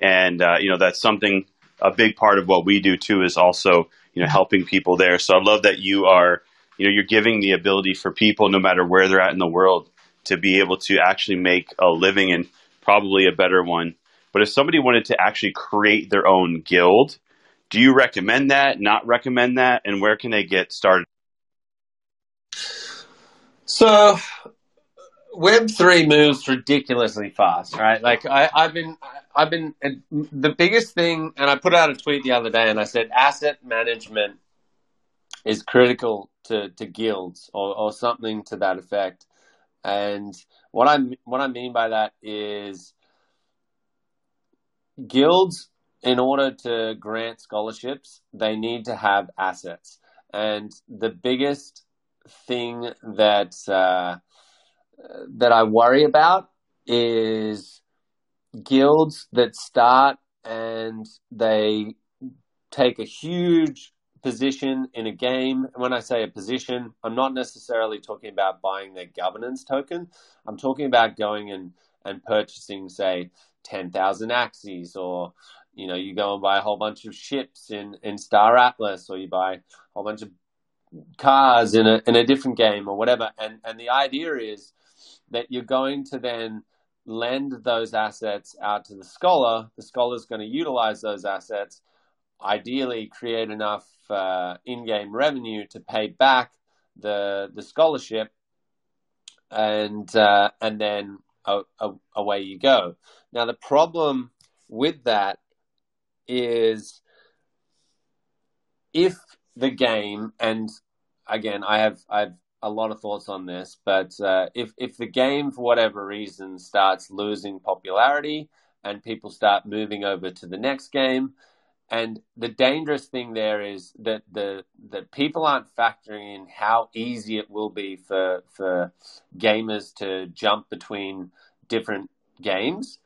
And, uh, you know, that's something, a big part of what we do too is also, you know, helping people there. So I love that you are, you know, you're giving the ability for people, no matter where they're at in the world, to be able to actually make a living and probably a better one. But if somebody wanted to actually create their own guild, do you recommend that, not recommend that, and where can they get started? So Web three moves ridiculously fast, right? Like I, I've been, I've been the biggest thing, and I put out a tweet the other day, and I said asset management is critical to, to guilds or, or something to that effect. And what I what I mean by that is guilds, in order to grant scholarships, they need to have assets. And the biggest thing that uh, that I worry about is guilds that start and they take a huge position in a game. And when I say a position, I'm not necessarily talking about buying their governance token. I'm talking about going and, and purchasing, say, 10,000 Axies, or you know, you go and buy a whole bunch of ships in, in Star Atlas, or you buy a whole bunch of cars in a in a different game or whatever. And and the idea is that you're going to then lend those assets out to the scholar. The scholar is going to utilize those assets, ideally create enough uh, in-game revenue to pay back the the scholarship, and uh, and then uh, away you go. Now the problem with that is if the game and again I have I've a lot of thoughts on this, but uh, if if the game for whatever reason starts losing popularity and people start moving over to the next game, and the dangerous thing there is that the that people aren't factoring in how easy it will be for for gamers to jump between different games.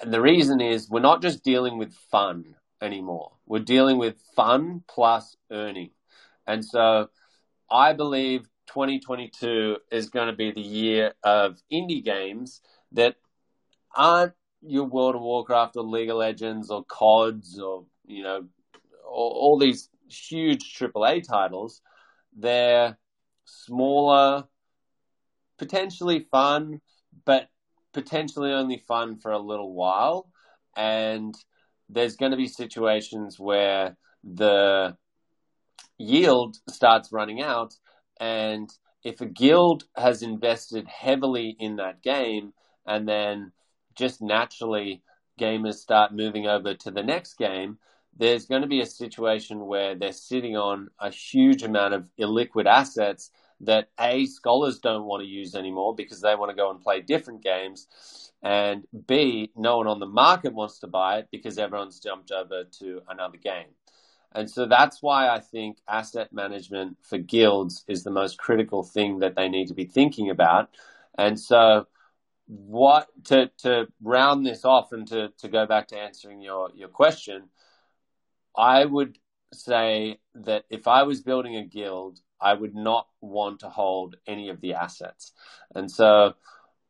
And the reason is we're not just dealing with fun anymore. We're dealing with fun plus earning. And so I believe 2022 is going to be the year of indie games that aren't your World of Warcraft or League of Legends or CODs or, you know, all, all these huge AAA titles. They're smaller, potentially fun, but potentially only fun for a little while. And there's going to be situations where the yield starts running out. And if a guild has invested heavily in that game and then just naturally gamers start moving over to the next game, there's going to be a situation where they're sitting on a huge amount of illiquid assets that A, scholars don't want to use anymore because they want to go and play different games. And B, no one on the market wants to buy it because everyone's jumped over to another game. And so that's why I think asset management for guilds is the most critical thing that they need to be thinking about. And so what to to round this off and to, to go back to answering your, your question, I would say that if I was building a guild, I would not want to hold any of the assets. And so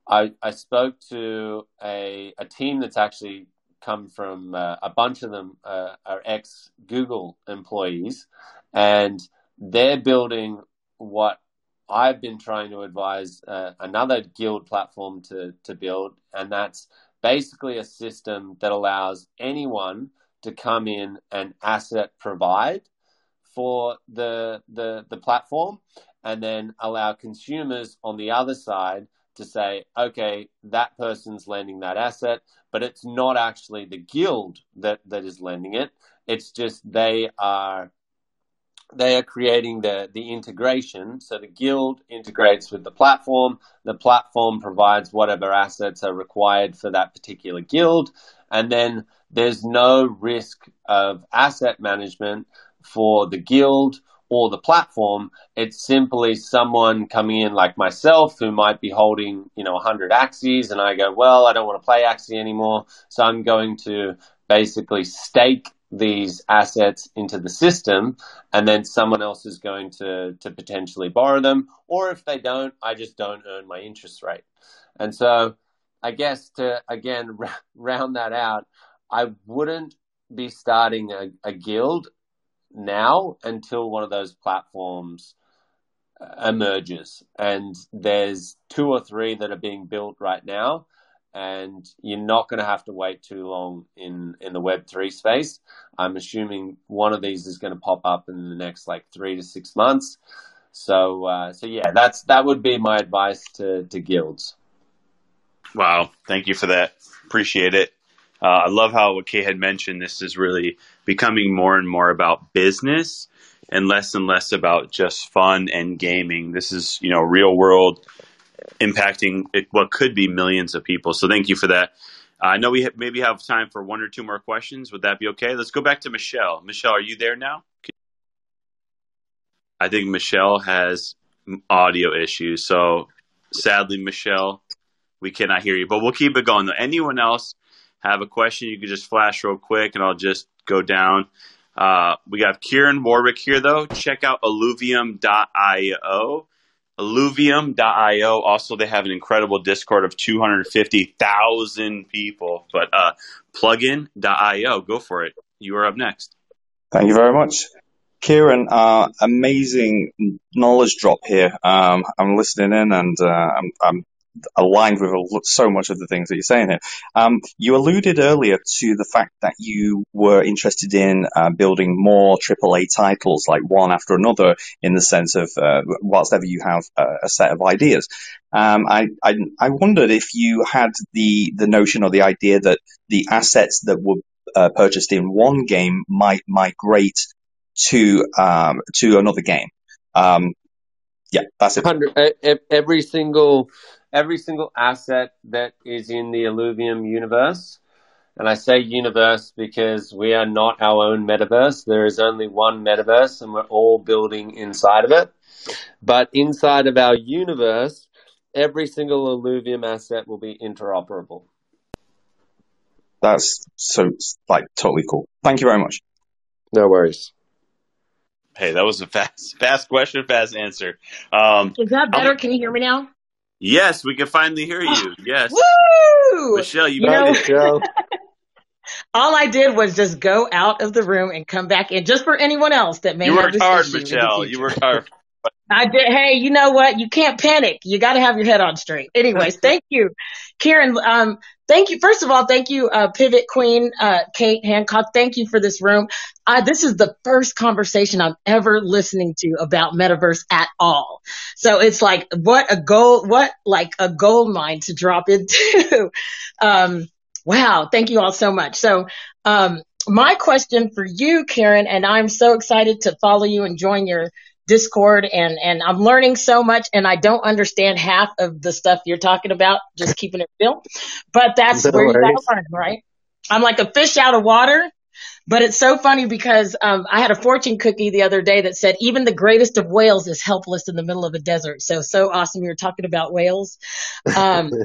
I, I spoke to a, a team that's actually come from uh, a bunch of them uh, are ex Google employees, and they're building what I've been trying to advise uh, another guild platform to, to build, and that's basically a system that allows anyone to come in and asset provide for the, the, the platform and then allow consumers on the other side to say, okay, that person's lending that asset, but it's not actually the guild that, that is lending it. It's just they are they are creating the, the integration. So the guild integrates with the platform. The platform provides whatever assets are required for that particular guild. And then there's no risk of asset management for the guild or the platform. It's simply someone coming in like myself who might be holding, you know, 100 Axies and I go, well, I don't want to play axie anymore. So I'm going to basically stake these assets into the system and then someone else is going to, to potentially borrow them. Or if they don't, I just don't earn my interest rate. And so I guess to again [laughs] round that out, I wouldn't be starting a, a guild now until one of those platforms uh, emerges. And there's two or three that are being built right now. And you're not going to have to wait too long in, in the Web3 space. I'm assuming one of these is going to pop up in the next like three to six months. So, uh, so yeah, that's that would be my advice to, to guilds. Wow, thank you for that. Appreciate it. Uh, I love how what Kay had mentioned. This is really becoming more and more about business and less and less about just fun and gaming. This is, you know, real world impacting what could be millions of people. So thank you for that. I know we maybe have time for one or two more questions. Would that be okay? Let's go back to Michelle. Michelle, are you there now? I think Michelle has audio issues. So sadly, Michelle, we cannot hear you, but we'll keep it going. Anyone else have a question, you can just flash real quick and I'll just go down. Uh, we got Kieran Warwick here, though. Check out illuvium.io. Illuvium.io. Also, they have an incredible Discord of 250,000 people. But uh, plugin.io, go for it. You are up next. Thank you very much. Kieran, uh, amazing knowledge drop here. Um, I'm listening in and uh, I'm, I'm aligned with so much of the things that you're saying here. Um, you alluded earlier to the fact that you were interested in uh, building more AAA titles, like one after another, in the sense of uh, whilst ever you have a, a set of ideas. Um, I, I, I wondered if you had the the notion or the idea that the assets that were uh, purchased in one game might migrate to um, to another game. Um, yeah, that's it. Every single every single asset that is in the Illuvium universe. And I say universe because we are not our own metaverse. There is only one metaverse and we're all building inside of it. But inside of our universe, every single Illuvium asset will be interoperable. That's so like totally cool. Thank you very much. No worries. Hey, that was a fast, fast question, fast answer. Um, Is that better? Can you hear me now? Yes, we can finally hear you. [gasps] Yes. Woo! Michelle, you, You got know- it. Joe. [laughs] All I did was just go out of the room and come back in, just for anyone else that may You have worked this hard, issue in the Michelle. You worked hard. [laughs] I did. Hey, you know what? You can't panic. You got to have your head on straight. Anyways, [laughs] thank you, Kieran. Um, thank you. First of all, thank you, uh, Pivot Queen, uh, Kate Hancock. Thank you for this room. Uh, this is the first conversation I'm ever listening to about metaverse at all. So it's like, what a gold, what like a gold mine to drop into. [laughs] um, wow. Thank you all so much. So, um, my question for you, Kieran, and I'm so excited to follow you and join your Discord and, and I'm learning so much and I don't understand half of the stuff you're talking about, just keeping it real. But that's No where you worries. gotta learn, right? I'm like a fish out of water, but it's so funny because um, I had a fortune cookie the other day that said even the greatest of whales is helpless in the middle of a desert. So so awesome you were talking about whales. Um, [laughs]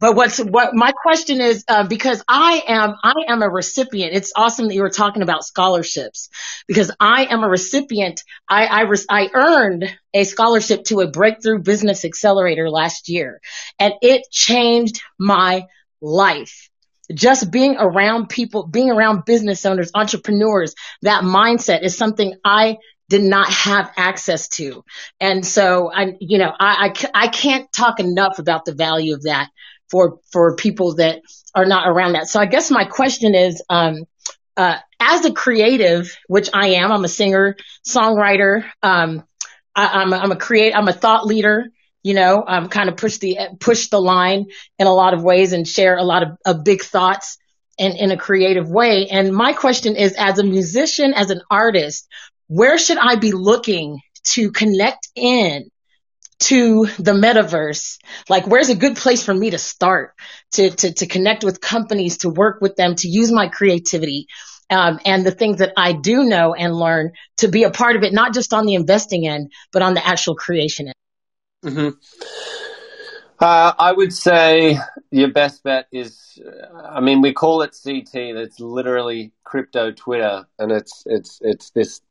but what's what my question is uh, because I am I am a recipient. It's awesome that you were talking about scholarships because I am a recipient. I I, re- I earned a scholarship to a breakthrough business accelerator last year, and it changed my life. Just being around people, being around business owners, entrepreneurs, that mindset is something I did not have access to. And so I, you know, I, I, I can't talk enough about the value of that for, for people that are not around that. So I guess my question is, um, uh, as a creative, which I am, I'm a singer, songwriter, um, I, I'm, a, I'm a create, I'm a thought leader, you know, um, kind of push the, push the line in a lot of ways and share a lot of, of big thoughts in, in a creative way. And my question is, as a musician, as an artist, where should I be looking to connect in to the metaverse? Like, where's a good place for me to start to, to, to connect with companies, to work with them, to use my creativity? Um, and the things that I do know and learn to be a part of it, not just on the investing end, but on the actual creation end. mm-hmm. Uh, I would say your best bet is, uh, I mean, we call it CT. That's literally crypto Twitter, and it's it's it's this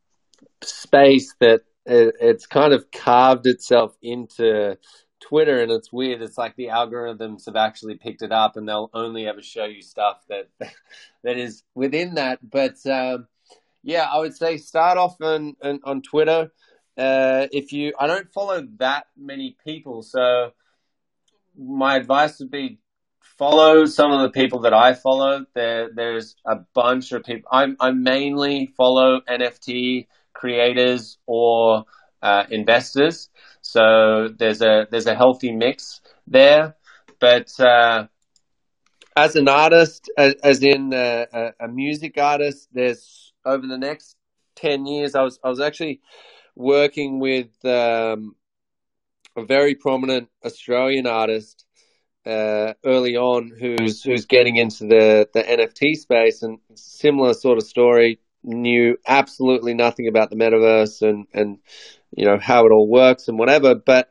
space that it, it's kind of carved itself into Twitter, and it's weird. It's like the algorithms have actually picked it up, and they'll only ever show you stuff that [laughs] that is within that. But um, yeah, I would say start off on on, on Twitter. Uh, if you, I don't follow that many people, so my advice would be follow some of the people that I follow. There, there's a bunch of people. I, I mainly follow NFT creators or uh, investors. So there's a there's a healthy mix there. But uh, as an artist, as, as in a, a, a music artist, there's over the next ten years, I was I was actually working with um, a very prominent Australian artist uh, early on who's who's getting into the, the NFT space and similar sort of story. Knew absolutely nothing about the metaverse and and you know how it all works and whatever. But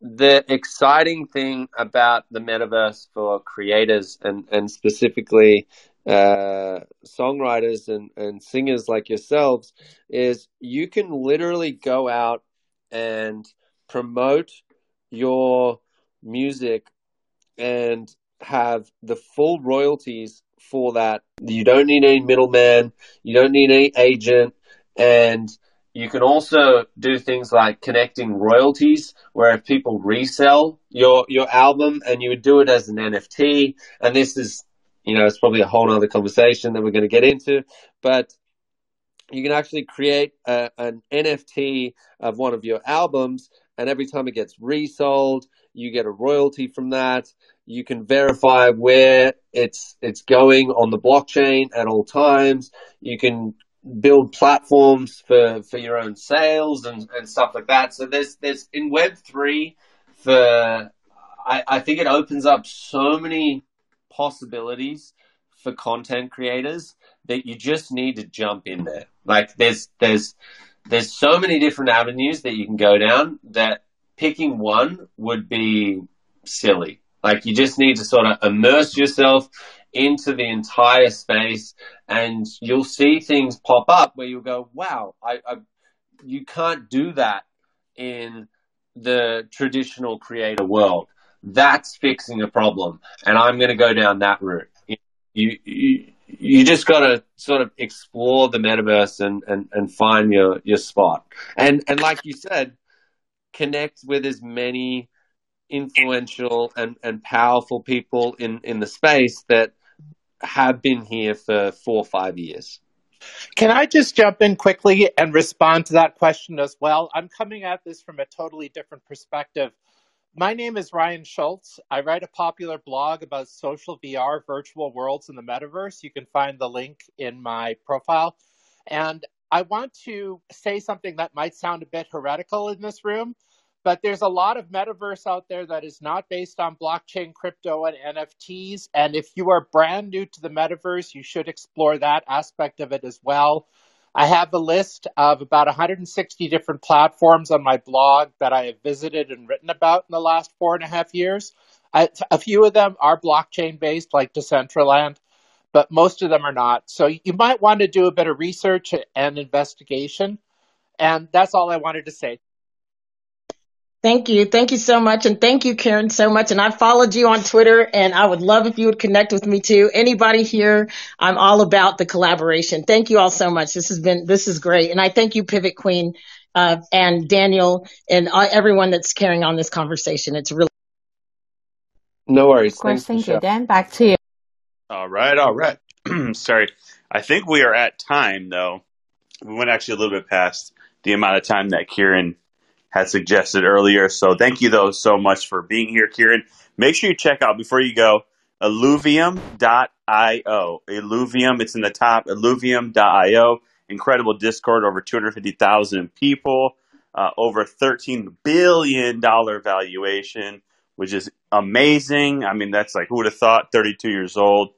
the exciting thing about the metaverse for creators and and specifically uh, songwriters and, and singers like yourselves is you can literally go out and promote your music and have the full royalties for that. You don't need any middleman, you don't need any agent, and you can also do things like connecting royalties, where if people resell your your album and you would do it as an NFT, and this is, you know, it's probably a whole other conversation that we're going to get into, but you can actually create a, an NFT of one of your albums, and every time it gets resold, you get a royalty from that. You can verify where it's it's going on the blockchain at all times. You can build platforms for, for your own sales and, and stuff like that. So there's there's in Web three for I, I think it opens up so many possibilities for content creators that you just need to jump in there. Like there's there's there's so many different avenues that you can go down that picking one would be silly. Like you just need to sort of immerse yourself into the entire space and you'll see things pop up where you'll go, wow, I, I you can't do that in the traditional creator world. That's fixing a problem. And I'm going to go down that route. You, you, you just got to sort of explore the metaverse and, and, and find your, your spot. And, and like you said, connect with as many influential and, and powerful people in, in the space that have been here for four or five years. Can I just jump in quickly and respond to that question as well? I'm coming at this from a totally different perspective. My name is Ryan Schultz. I write a popular blog about social VR virtual worlds in the metaverse. You can find the link in my profile. And I want to say something that might sound a bit heretical in this room, but there's a lot of metaverse out there that is not based on blockchain, crypto, and NFTs. And if you are brand new to the metaverse, you should explore that aspect of it as well. I have a list of about 160 different platforms on my blog that I have visited and written about in the last four and a half years. I, a few of them are blockchain based, like Decentraland, but most of them are not. So you might want to do a bit of research and investigation. And that's all I wanted to say. Thank you. Thank you so much. And thank you, Kieran, so much. And I followed you on Twitter and I would love if you would connect with me too. Anybody here, I'm all about the collaboration. Thank you all so much. This has been, this is great. And I thank you, Pivot Queen, uh, and Daniel and uh, everyone that's carrying on this conversation. It's really. No worries. Of course. Thanks, Thank you, Dan. Back to you. All right, all right. [clears throat] Sorry. I think we are at time, though. We went actually a little bit past the amount of time that Kieran had suggested earlier. So thank you, though, so much for being here, Kieran. Make sure you check out, before you go, illuvium.io. Illuvium, it's in the top, illuvium.io. Incredible Discord, over 250,000 people, uh, over $13 billion valuation, which is amazing. I mean, that's like, who would have thought, 32 years old?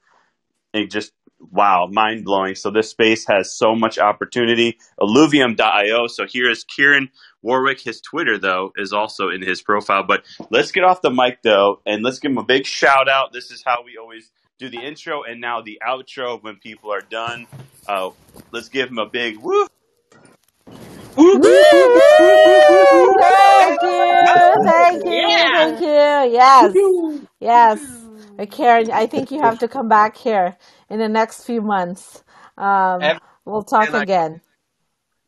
It just, wow, mind blowing. So this space has so much opportunity. Illuvium.io. So here is Kieran Warwick. His Twitter, though, is also in his profile. But let's get off the mic, though, and let's give him a big shout out. This is how we always do the intro and now the outro when people are done. Uh, let's give him a big woo. Thank you. Thank you. Thank you. Yes. Yes. Kieran, I think you have to come back here in the next few months. Um, Every- we'll talk and I- again.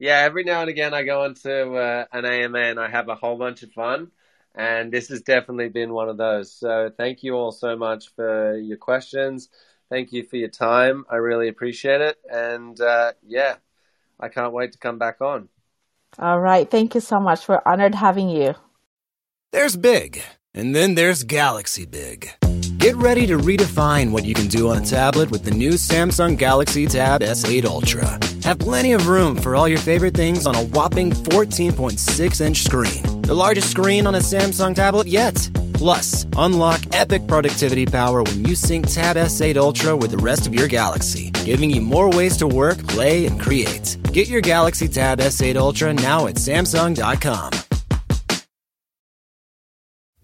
Yeah, every now and again I go into uh, an AMA and I have a whole bunch of fun, and this has definitely been one of those. So thank you all so much for your questions. Thank you for your time. I really appreciate it, and uh, yeah, I can't wait to come back on. All right. Thank you so much. We're honored having you. There's big, and then there's Galaxy Big. Get ready to redefine what you can do on a tablet with the new Samsung Galaxy Tab S8 Ultra. Have plenty of room for all your favorite things on a whopping 14.6 inch screen. The largest screen on a Samsung tablet yet. Plus, unlock epic productivity power when you sync Tab S8 Ultra with the rest of your Galaxy, giving you more ways to work, play, and create. Get your Galaxy Tab S8 Ultra now at Samsung.com.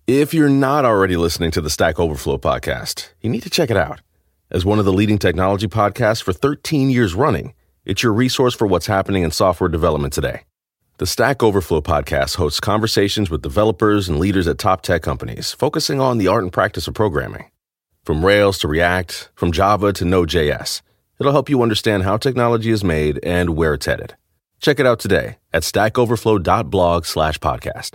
If you're not already listening to the Stack Overflow podcast, you need to check it out. As one of the leading technology podcasts for 13 years running, it's your resource for what's happening in software development today. The Stack Overflow podcast hosts conversations with developers and leaders at top tech companies, focusing on the art and practice of programming. From Rails to React, from Java to Node.js, it'll help you understand how technology is made and where it's headed. Check it out today at stackoverflow.blog slash podcast.